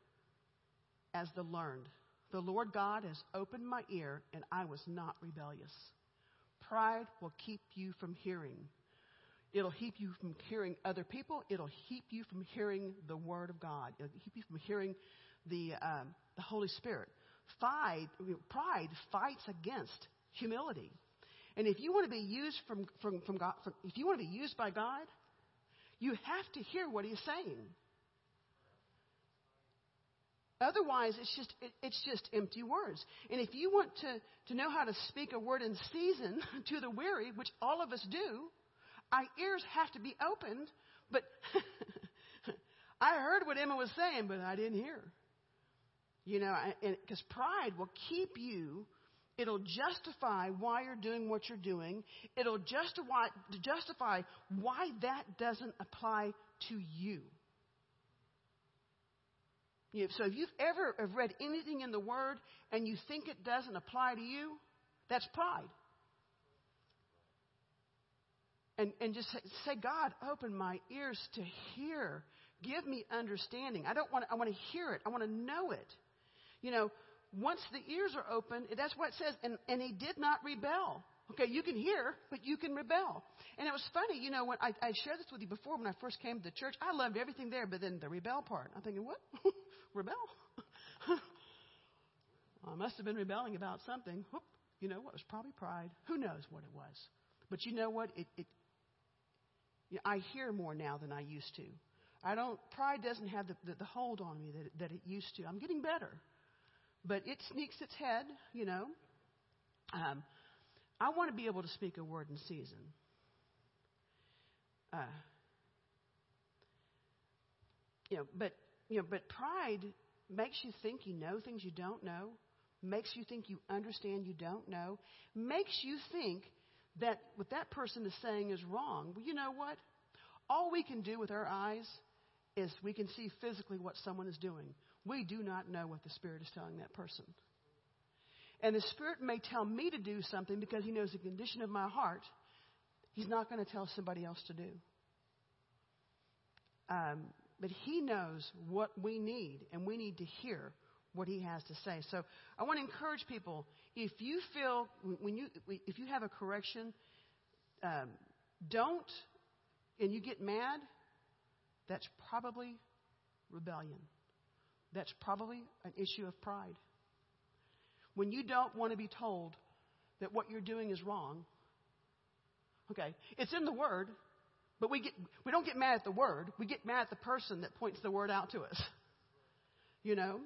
as the learned. The Lord God has opened my ear, and I was not rebellious. Pride will keep you from hearing. It'll keep you from hearing other people. It'll keep you from hearing the Word of God. It'll keep you from hearing the, um, the Holy Spirit. Pride, pride fights against humility. And if you want to be used from, from, from God, from, if you want to be used by God, you have to hear what He's saying. Otherwise, it's just, it, it's just empty words. And if you want to, to know how to speak a word in season <laughs> to the weary, which all of us do, our ears have to be opened. But <laughs> I heard what Emma was saying, but I didn't hear. You know, because pride will keep you, it'll justify why you're doing what you're doing. It'll justify, justify why that doesn't apply to you. So if you've ever have read anything in the Word and you think it doesn't apply to you, that's pride. And, and just say, God, open my ears to hear. Give me understanding. I don't want to, I want to hear it. I want to know it. You know, once the ears are open, that's what it says. And, and he did not rebel. Okay, you can hear, but you can rebel. And it was funny, you know, when I, I shared this with you before when I first came to the church, I loved everything there, but then the rebel part. I'm thinking, what? <laughs> rebel? <laughs> I must have been rebelling about something. Whoop, you know what? It was probably pride. Who knows what it was? But you know what? It, it you know, I hear more now than I used to. I don't. Pride doesn't have the, the, the hold on me that that it used to. I'm getting better, but it sneaks its head. You know. Um, I want to be able to speak a word in season. Uh, you know, but you know, but pride makes you think you know things you don't know, makes you think you understand you don't know, makes you think that what that person is saying is wrong. Well, you know what? All we can do with our eyes is we can see physically what someone is doing. We do not know what the Spirit is telling that person. And the Spirit may tell me to do something because He knows the condition of my heart. He's not going to tell somebody else to do. Um, but He knows what we need, and we need to hear what He has to say. So I want to encourage people: if you feel when you if you have a correction, um, don't, and you get mad, that's probably rebellion. That's probably an issue of pride. When you don't want to be told that what you're doing is wrong, okay, it's in the Word, but we, get, we don't get mad at the Word. We get mad at the person that points the Word out to us. You know?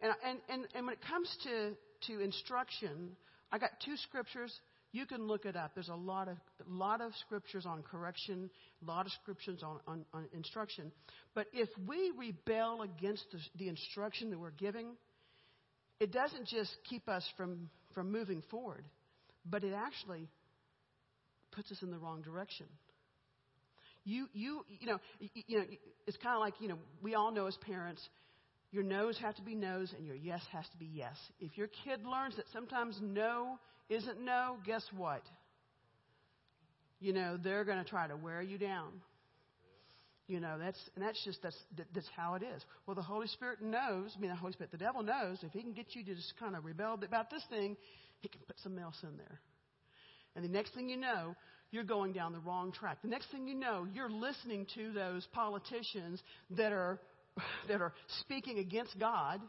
And, and, and, and when it comes to, to instruction, I got two scriptures. You can look it up. There's a lot of, a lot of scriptures on correction, a lot of scriptures on, on, on instruction. But if we rebel against the, the instruction that we're giving, it doesn't just keep us from, from moving forward, but it actually puts us in the wrong direction. You, you, you know, you, you know, it's kind of like, you know, we all know as parents, your no's have to be no's and your yes has to be yes. If your kid learns that sometimes no isn't no, guess what? You know, they're going to try to wear you down. You know, that's and that's just that's that's how it is. Well, the Holy Spirit knows. I mean, the Holy Spirit, the devil knows if he can get you to just kind of rebel about this thing, he can put something else in there. And the next thing you know, you're going down the wrong track. The next thing you know, you're listening to those politicians that are <sighs> that are speaking against God,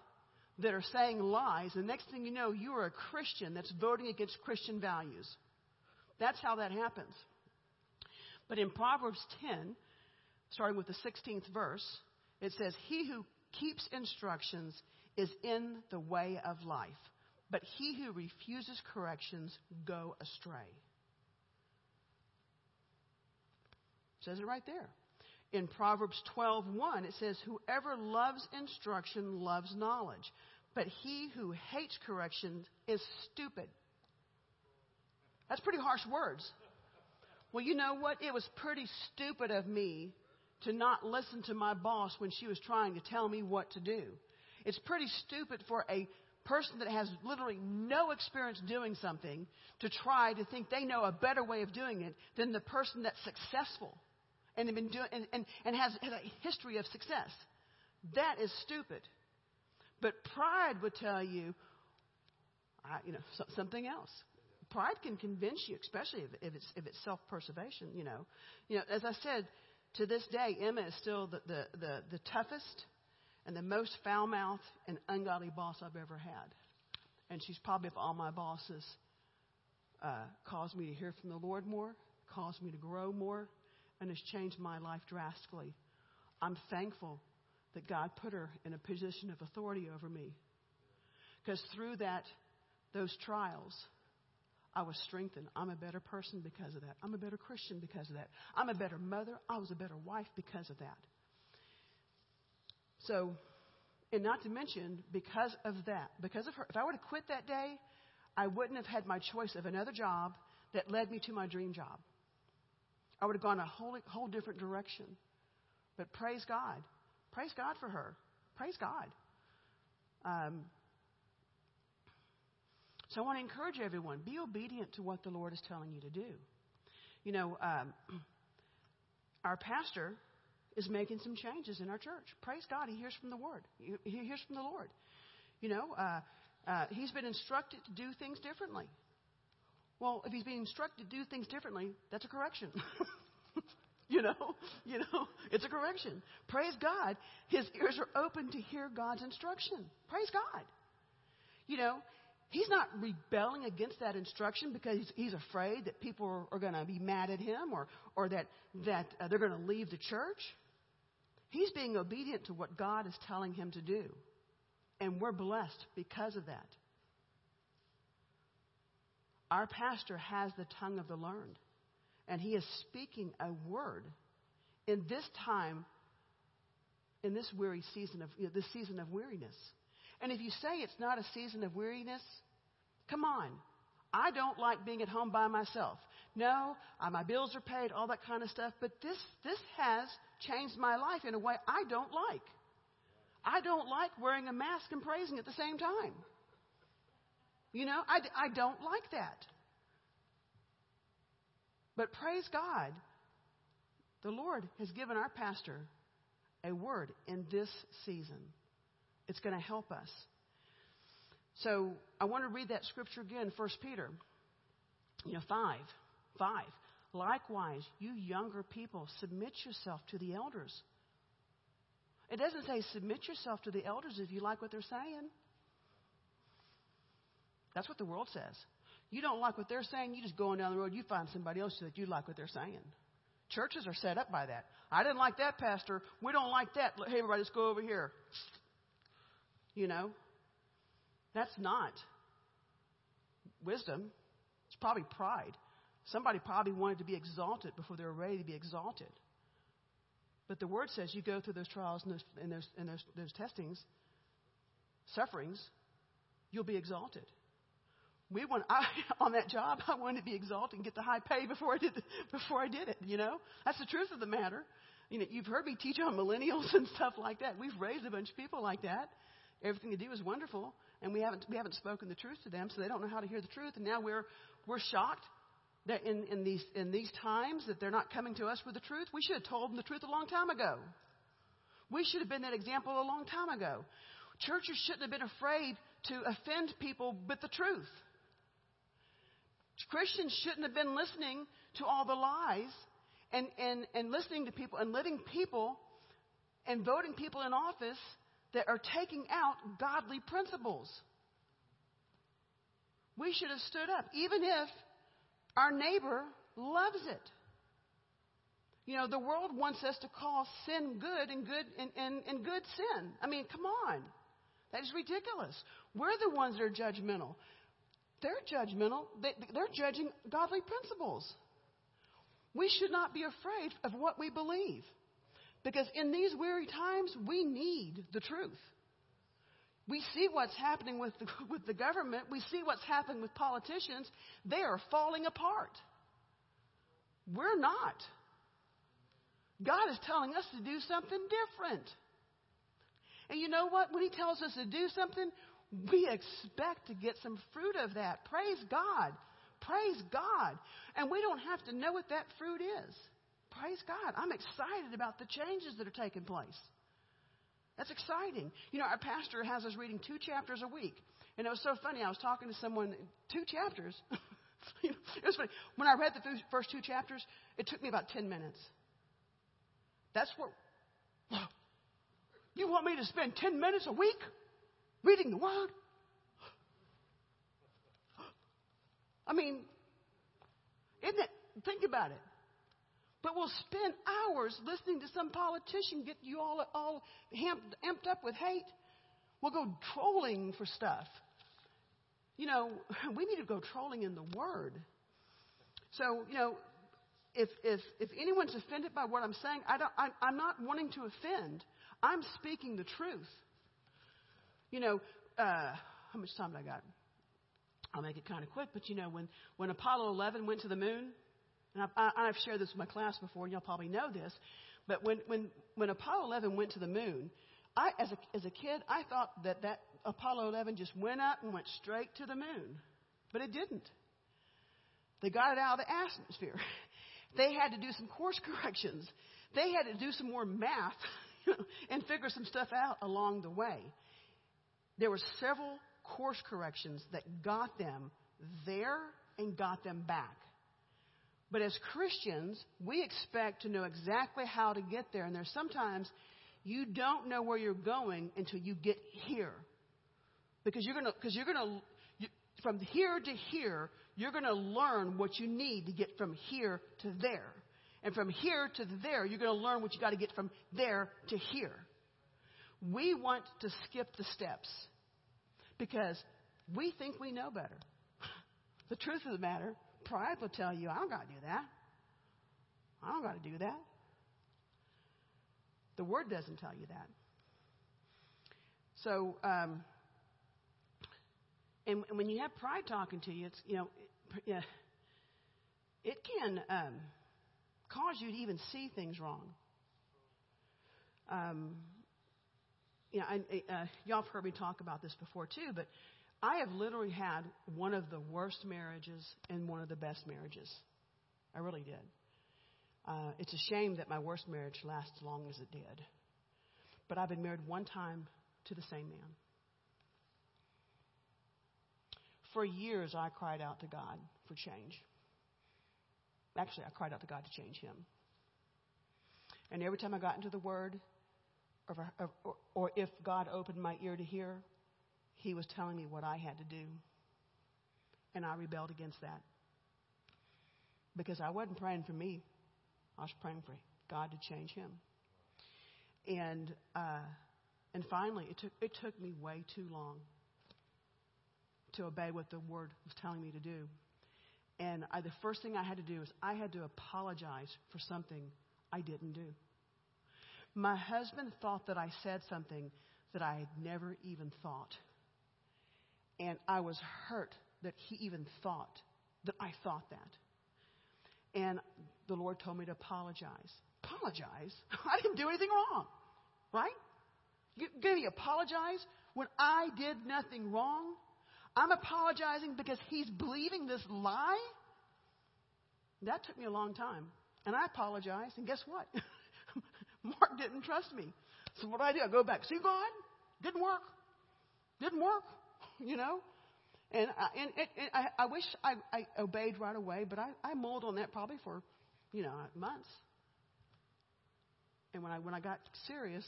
that are saying lies. The next thing you know, you are a Christian that's voting against Christian values. That's how that happens. But in Proverbs 10, starting with the 16th verse, it says, He who keeps instructions is in the way of life, but he who refuses corrections go astray. Says it right there. In Proverbs 12:1 it says whoever loves instruction loves knowledge, but he who hates correction is stupid. That's pretty harsh words. Well, you know what? It was pretty stupid of me to not listen to my boss when she was trying to tell me what to do. It's pretty stupid for a person that has literally no experience doing something to try to think they know a better way of doing it than the person that's successful and, been doing, and, and, and has, has a history of success. That is stupid. But pride would tell you, I, you know, so, something else. Pride can convince you, especially if, if it's if it's self-preservation. You know, you know. As I said, to this day, Emma is still the the the, the toughest and the most foul-mouthed and ungodly boss I've ever had. And she's probably of all my bosses uh, caused me to hear from the Lord more, caused me to grow more, and has changed my life drastically. I'm thankful that God put her in a position of authority over me. Because through that, those trials, I was strengthened. I'm a better person because of that. I'm a better Christian because of that. I'm a better mother. I was a better wife because of that. So, and not to mention, because of that, because of her, if I would have quit that day, I wouldn't have had my choice of another job that led me to my dream job. I would have gone a whole, whole different direction. But praise God. Praise God for her. Praise God. Um, so I want to encourage everyone be obedient to what the Lord is telling you to do. You know, um, <clears throat> our pastor is making some changes in our church. Praise God, he hears from the Word. He hears from the Lord. You know, uh, uh, he's been instructed to do things differently. Well, if he's being instructed to do things differently, that's a correction. <laughs> you know, you know, it's a correction. Praise God. His ears are open to hear God's instruction. Praise God. You know, he's not rebelling against that instruction because he's, afraid that people are, are going to be mad at him or, or that, that uh, they're going to leave the church. He's being obedient to what God is telling him to do. And we're blessed because of that. Our pastor has the tongue of the learned, and he is speaking a word in this time in this weary season of you know, this season of weariness. And if you say it's not a season of weariness, come on. I don't like being at home by myself. No, uh, my bills are paid, all that kind of stuff. But this this has changed my life in a way I don't like. I don't like wearing a mask and praising at the same time. You know, I, I don't like that. But praise God, the Lord has given our pastor a word in this season. It's going to help us. So I want to read that scripture again, 1 Peter, you know, 5. 5. Likewise, you younger people, submit yourself to the elders. It doesn't say submit yourself to the elders if you like what they're saying. That's what the world says. You don't like what they're saying, you just go on down the road, you find somebody else that you like what they're saying. Churches are set up by that. I didn't like that, Pastor. We don't like that. Hey, everybody, let's go over here. You know? That's not wisdom. It's probably pride. Somebody probably wanted to be exalted before they were ready to be exalted. But the word says you go through those trials and those, and those, and those, those testings, sufferings, you'll be exalted. We want I, <laughs> on that job. I wanted to be exalted and get the high pay before I did before I did it. You know, that's the truth of the matter. You know, you've heard me teach on millennials <laughs> and stuff like that. We've raised a bunch of people like that. Everything they do is wonderful, and we haven't we haven't spoken the truth to them, so they don't know how to hear the truth. And now we're we're shocked that in, in, these, in these times that they're not coming to us with the truth. We should have told them the truth a long time ago. We should have been that example a long time ago. Churches shouldn't have been afraid to offend people with the truth. Christians shouldn't have been listening to all the lies and, and, and listening to people and letting people and voting people in office that are taking out godly principles. We should have stood up, even if our neighbor loves it. You know, the world wants us to call sin good and good and, and, and good sin. I mean, come on. That is ridiculous. We're the ones that are judgmental. They're judgmental. They, they're judging godly principles. We should not be afraid of what we believe. Because in these weary times, we need the truth. We see what's happening with the, <laughs> with the government. We see what's happening with politicians. They are falling apart. We're not. God is telling us to do something different. And you know what? When He tells us to do something, we expect to get some fruit of that. Praise God. Praise God. And we don't have to know what that fruit is. Praise God. I'm excited about the changes that are taking place. That's exciting. You know, our pastor has us reading two chapters a week. And it was so funny. I was talking to someone, two chapters. <laughs> it was funny. When I read the first two chapters, it took me about 10 minutes. That's what. You want me to spend 10 minutes a week reading the Word? I mean, isn't it? Think about it. But we'll spend hours listening to some politician get you all, all amped, up with hate. We'll go trolling for stuff. You know, <laughs> we need to go trolling in the Word. So, you know, if, if, if anyone's offended by what I'm saying, I don't, I, I'm not wanting to offend. I'm speaking the truth. You know, uh, how much time do I got? I'll make it kind of quick, but you know, when, when Apollo 11 went to the moon, and I, I, have shared this with my class before, and y'all probably know this, but when, when, when Apollo 11 went to the moon, I, as, a, as a kid, I thought that that Apollo 11 just went up and went straight to the moon. But it didn't. They got it out of the atmosphere. <laughs> They had to do some course <laughs> corrections. They had to do some more math <laughs> and figure some stuff out along the way. There were several course corrections that got them there and got them back. But as Christians, we expect to know exactly how to get there. And there's sometimes you don't know where you're going until you get here. Because you're going to, because you're going to, you, from here to here, you're going to learn what you need to get from here to there. And from here to there, you're going to learn what you got to get from there to here. We want to skip the steps because we think we know better. the truth of the matter, Pride will tell you, I don't got to do that. I don't got to do that. The Word doesn't tell you that. So, um, and, and when you have pride talking to you, it's, you know, it, it can um, cause you to even see things wrong. Um, you know, I, uh, y'all have heard me talk about this before too, but I have literally had one of the worst marriages and one of the best marriages. I really did. Uh, it's a shame that my worst marriage lasted as long as it did. But I've been married one time to the same man. For years, I cried out to God for change. Actually, I cried out to God to change him. And every time I got into the Word, or, or, or if God opened my ear to hear, He was telling me what I had to do. And I rebelled against that. Because I wasn't praying for me, I was praying for God to change him. And, uh, and finally, it took, it took me way too long to obey what the Word was telling me to do. And I, the first thing I had to do is I had to apologize for something I didn't do. My husband thought that I said something that I had never even thought. And I was hurt that he even thought that I thought that. And the Lord told me to apologize. Apologize? <laughs> I didn't do anything wrong, right? Going to apologize when I did nothing wrong? I'm apologizing because he's believing this lie? That took me a long time. And I apologized, and guess what? <laughs> Mark didn't trust me. So what do I do? I go back. See, God, didn't work. Didn't work. <laughs> You know. And I, and it, it, I, I wish I, I obeyed right away, but I, I mulled on that probably for, you know, months. And when I when I got serious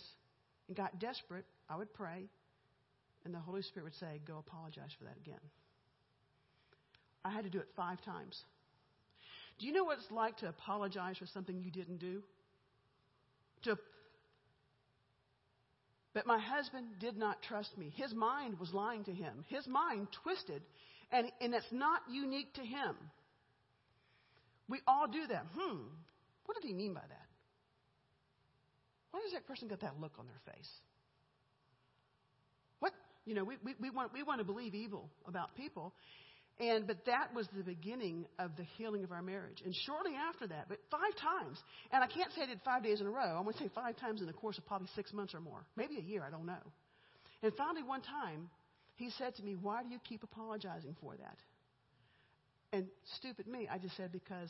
and got desperate, I would pray, and the Holy Spirit would say, "Go apologize for that again." I had to do it five times. Do you know what it's like to apologize for something you didn't do? To, but my husband did not trust me. His mind was lying to him. His mind twisted, and, and it's not unique to him. We all do that. Hmm, what did he mean by that? Why does that person get that look on their face? What? You know, we, we, we, want, we want to believe evil about people, and, but that was the beginning of the healing of our marriage. And shortly after that, but five times, and I can't say I did five days in a row. I'm going to say five times in the course of probably six months or more, maybe a year, I don't know. And finally, one time, he said to me, Why do you keep apologizing for that? And stupid me, I just said, Because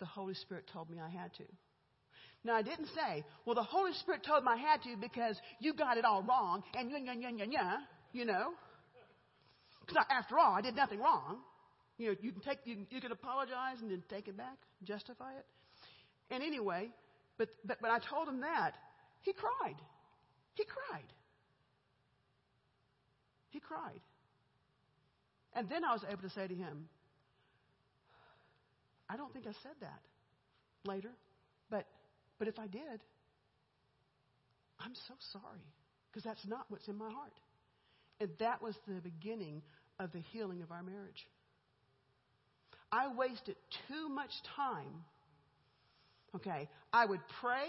the Holy Spirit told me I had to. Now, I didn't say, Well, the Holy Spirit told me I had to because you got it all wrong, and yeah, yeah, yeah, yeah, yeah, you know. Because after all, I did nothing wrong. You know, you can take, you, you can apologize and then take it back, justify it. And anyway, but, but, but I told him that. He cried. He cried. He cried. And then I was able to say to him, I don't think I said that later, but, but if I did, I'm so sorry because that's not what's in my heart. And that was the beginning of the healing of our marriage. I wasted too much time. Okay, I would pray.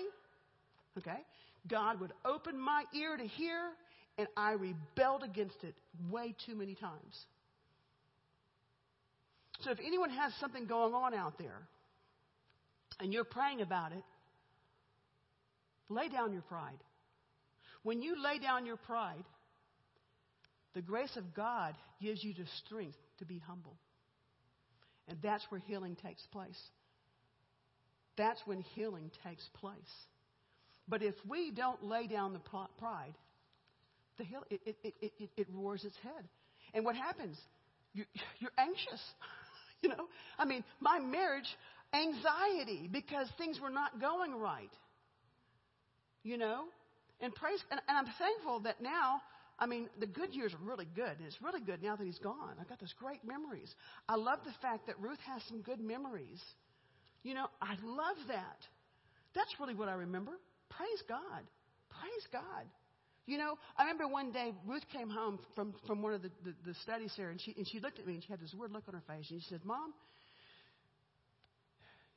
Okay, God would open my ear to hear, and I rebelled against it way too many times. So if anyone has something going on out there, and you're praying about it, lay down your pride. When you lay down your pride, the grace of God gives you the strength to be humble. And that's where healing takes place. That's when healing takes place. But if we don't lay down the pride, the it, it, it, it roars its head. And what happens? You're, you're anxious. <laughs> you know? I mean, my marriage, anxiety because things were not going right. You know? And praise, and, and I'm thankful that now I mean, the good years are really good, and it's really good now that he's gone. I've got those great memories. I love the fact that Ruth has some good memories. You know, I love that. That's really what I remember. Praise God. Praise God. You know, I remember one day Ruth came home from, from one of the, the, the studies here, and she, and she looked at me and she had this weird look on her face, and she said, Mom,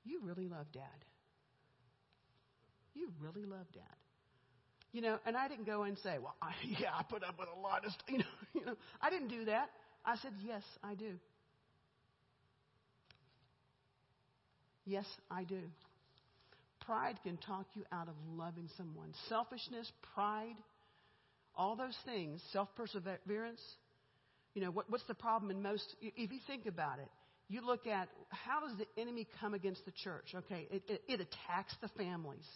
you really love Dad. You really love Dad. You know, and I didn't go and say, well, I, <laughs> yeah, I put up with a lot of, st-, <laughs> you know, you know, I didn't do that. I said, yes, I do. Yes, I do. Pride can talk you out of loving someone. Selfishness, pride, all those things, self perseverance. You know, what, what's the problem in most, if you think about it, you look at how does the enemy come against the church? Okay, it, it, it attacks the families.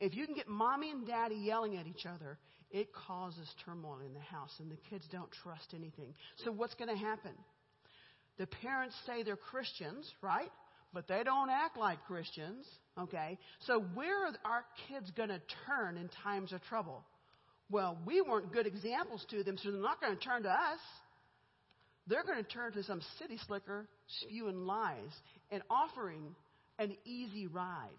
If you can get mommy and daddy yelling at each other, it causes turmoil in the house and the kids don't trust anything. So what's going to happen? The parents say they're Christians, right? But they don't act like Christians, okay? So where are our kids going to turn in times of trouble? Well, we weren't good examples to them, so they're not going to turn to us. They're going to turn to some city slicker spewing lies and offering an easy ride.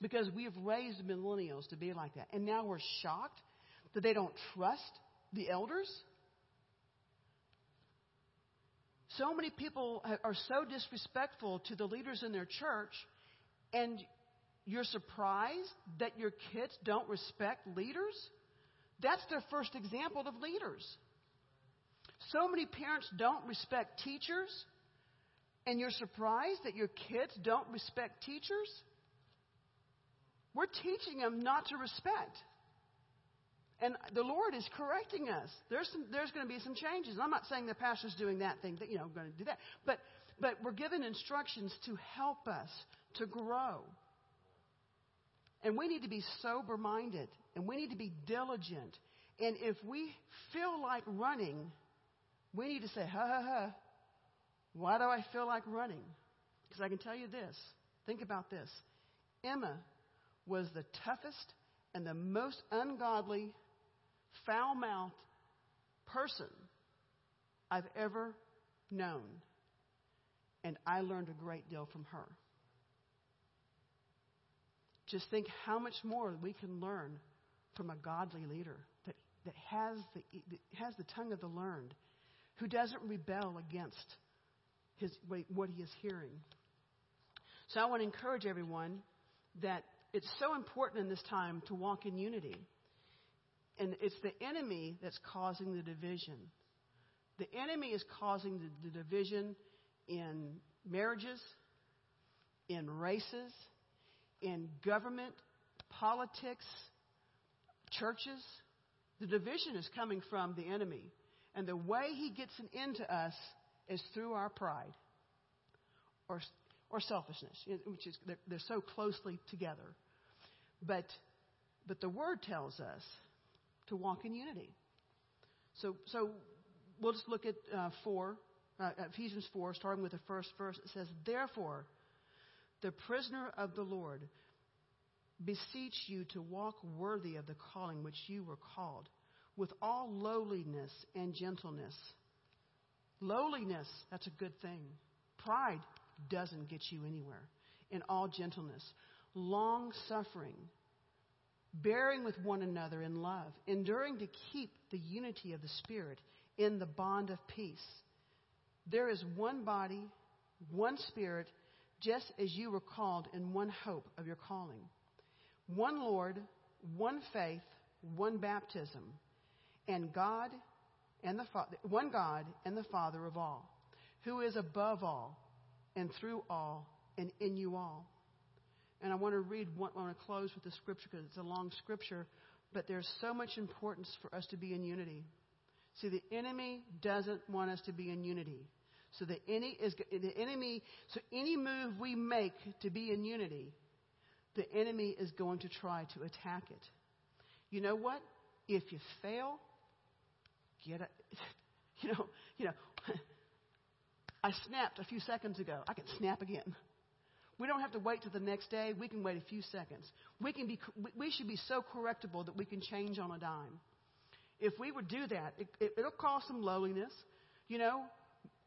Because we have raised millennials to be like that. And now we're shocked that they don't trust the elders. So many people are so disrespectful to the leaders in their church, and you're surprised that your kids don't respect leaders? That's their first example of leaders. So many parents don't respect teachers, and you're surprised that your kids don't respect teachers? We're teaching them not to respect. And the Lord is correcting us. There's, some, there's going to be some changes. I'm not saying the pastor's doing that thing, that, you know, I'm going to do that. But, but we're given instructions to help us to grow. And we need to be sober minded and we need to be diligent. And if we feel like running, we need to say, ha ha ha, why do I feel like running? Because I can tell you this. Think about this. Emma was the toughest and the most ungodly, foul mouthed person I've ever known. And I learned a great deal from her. Just think how much more we can learn from a godly leader that, that has, the, that has the tongue of the learned who doesn't rebel against his, what he is hearing. So I want to encourage everyone that it's so important in this time to walk in unity. And it's the enemy that's causing the division. The enemy is causing the, the division in marriages, in races, in government, politics, churches. The division is coming from the enemy. And the way he gets an end to us is through our pride or, or selfishness, which is, they're, they're so closely together. But, but the word tells us to walk in unity. So, so we'll just look at uh, 4, uh, Ephesians 4, starting with the first verse. It says, Therefore, the prisoner of the Lord, beseech you to walk worthy of the calling which you were called with all lowliness and gentleness. Lowliness, that's a good thing. Pride doesn't get you anywhere. In all gentleness, long suffering, bearing with one another in love, enduring to keep the unity of the Spirit in the bond of peace. There is one body, one Spirit, just as you were called in one hope of your calling. One Lord, one faith, one baptism and God and the Father, one God and the Father of all, who is above all and through all and in you all. And I want to read, I want to close with the scripture because it's a long scripture, but there's so much importance for us to be in unity. See, the enemy doesn't want us to be in unity. So the enemy is the enemy. So any move we make to be in unity, the enemy is going to try to attack it. You know what? If you fail, get it. <laughs> You know, you know. I snapped a few seconds ago. I can snap again. We don't have to wait till the next day. We can wait a few seconds. We can be. We should be so correctable that we can change on a dime. If we would do that, it, it, it'll cause some lowliness. You know,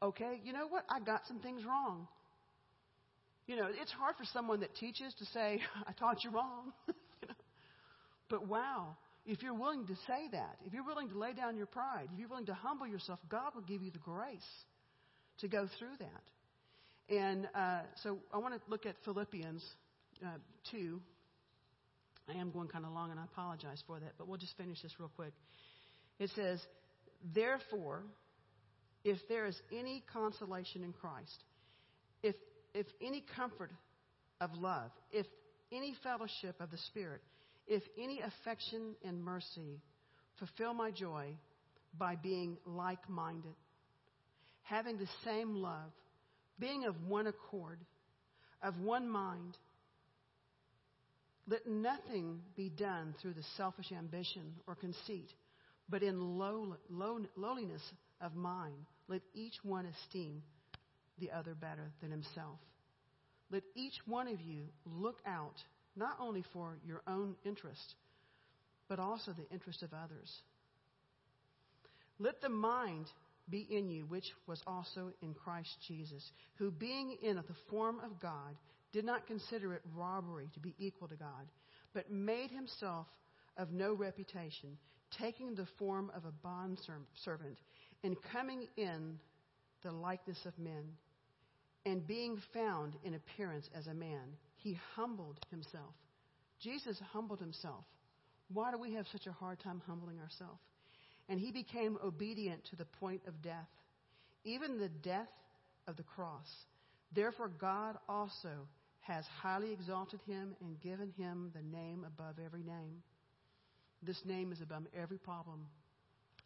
okay. You know what? I got some things wrong. You know, it's hard for someone that teaches to say, <laughs> "I taught you wrong." <laughs> you know? But wow, if you're willing to say that, if you're willing to lay down your pride, if you're willing to humble yourself, God will give you the grace to go through that. And uh, so I want to look at Philippians uh, 2. I am going kind of long and I apologize for that, but we'll just finish this real quick. It says, Therefore, if there is any consolation in Christ, if, if any comfort of love, if any fellowship of the Spirit, if any affection and mercy, fulfill my joy by being like minded, having the same love, being of one accord, of one mind. Let nothing be done through the selfish ambition or conceit, but in low, low, lowliness of mind, let each one esteem the other better than himself. Let each one of you look out not only for your own interest, but also the interest of others. Let the mind be in you, which was also in Christ Jesus, who being in the form of God, did not consider it robbery to be equal to God, but made himself of no reputation, taking the form of a bondservant, and coming in the likeness of men, and being found in appearance as a man, he humbled himself. Jesus humbled himself. Why do we have such a hard time humbling ourselves? And he became obedient to the point of death, even the death of the cross. Therefore, God also has highly exalted him and given him the name above every name. This name is above every problem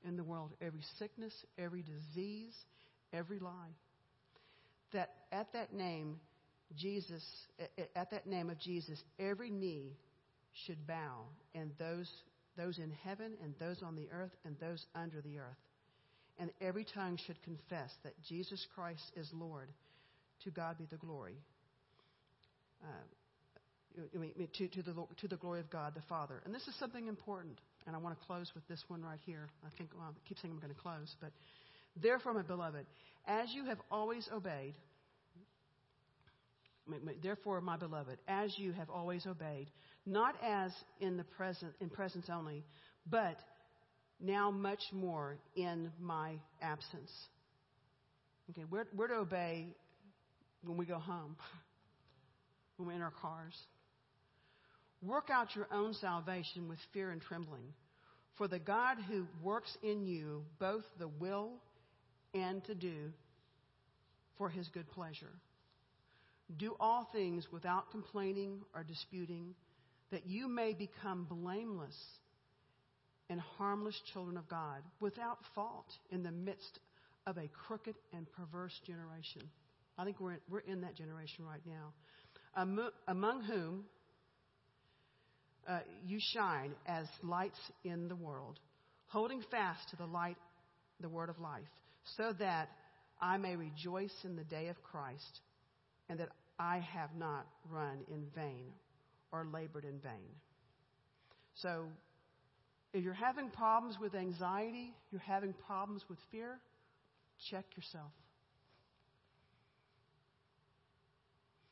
in the world, every sickness, every disease, every lie. That at that name, Jesus, at that name of Jesus, every knee should bow, and those, those in heaven, and those on the earth, and those under the earth. And every tongue should confess that Jesus Christ is Lord. To God be the glory. Uh, to, to, the, to the glory of God the Father. And this is something important. And I want to close with this one right here. I think, well, I keep saying I'm going to close. But therefore, my beloved, as you have always obeyed, therefore, my beloved, as you have always obeyed, not as in the present, in presence only, but now much more in my absence. Okay, we're, we're to obey when we go home, <laughs> when we're in our cars. Work out your own salvation with fear and trembling. For the God who works in you both the will and to do for his good pleasure. Do all things without complaining or disputing, that you may become blameless and harmless children of God, without fault in the midst of a crooked and perverse generation. I think we're in, we're in that generation right now. Among, among whom uh, you shine as lights in the world, holding fast to the light, the word of life, so that I may rejoice in the day of Christ, and that I have not run in vain or labored in vain. So, if you're having problems with anxiety, you're having problems with fear, check yourself.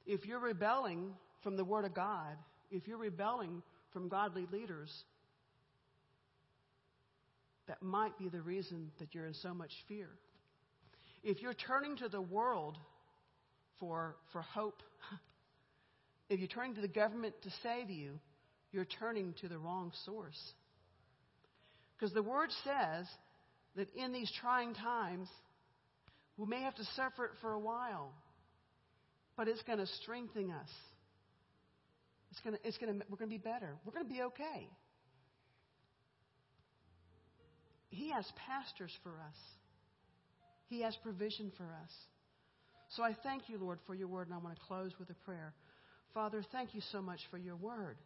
If you're rebelling from the Word of God, if you're rebelling from godly leaders, that might be the reason that you're in so much fear. If you're turning to the world for, for hope, if you're turning to the government to save you, you're turning to the wrong source. Because the Word says that in these trying times, we may have to suffer it for a while but it's going to strengthen us. It's going to, it's going to, we're going to be better. We're going to be okay. He has pastors for us. He has provision for us. So I thank you, Lord, for your word, and I want to close with a prayer. Father, thank you so much for your word.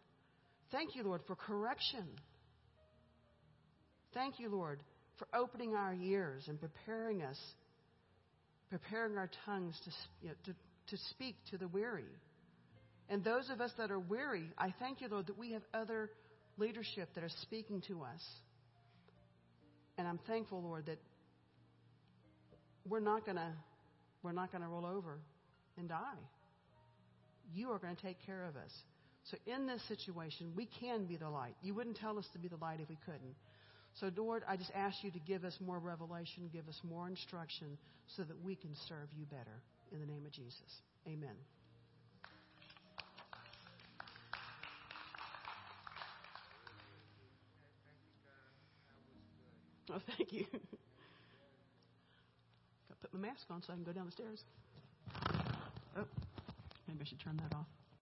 Thank you, Lord, for correction. Thank you, Lord, for opening our ears and preparing us, preparing our tongues to, you know, to to speak to the weary. And those of us that are weary, I thank you, Lord, that we have other leadership that are speaking to us. And I'm thankful, Lord, that we're not gonna we're not gonna roll over and die you are going to take care of us. So in this situation, we can be the light. You wouldn't tell us to be the light if we couldn't. So, Lord, I just ask you to give us more revelation, give us more instruction so that we can serve you better. In the name of Jesus. Amen. Oh, thank you. Gotta put my mask on so I can go down the stairs. Oh. I should turn that off.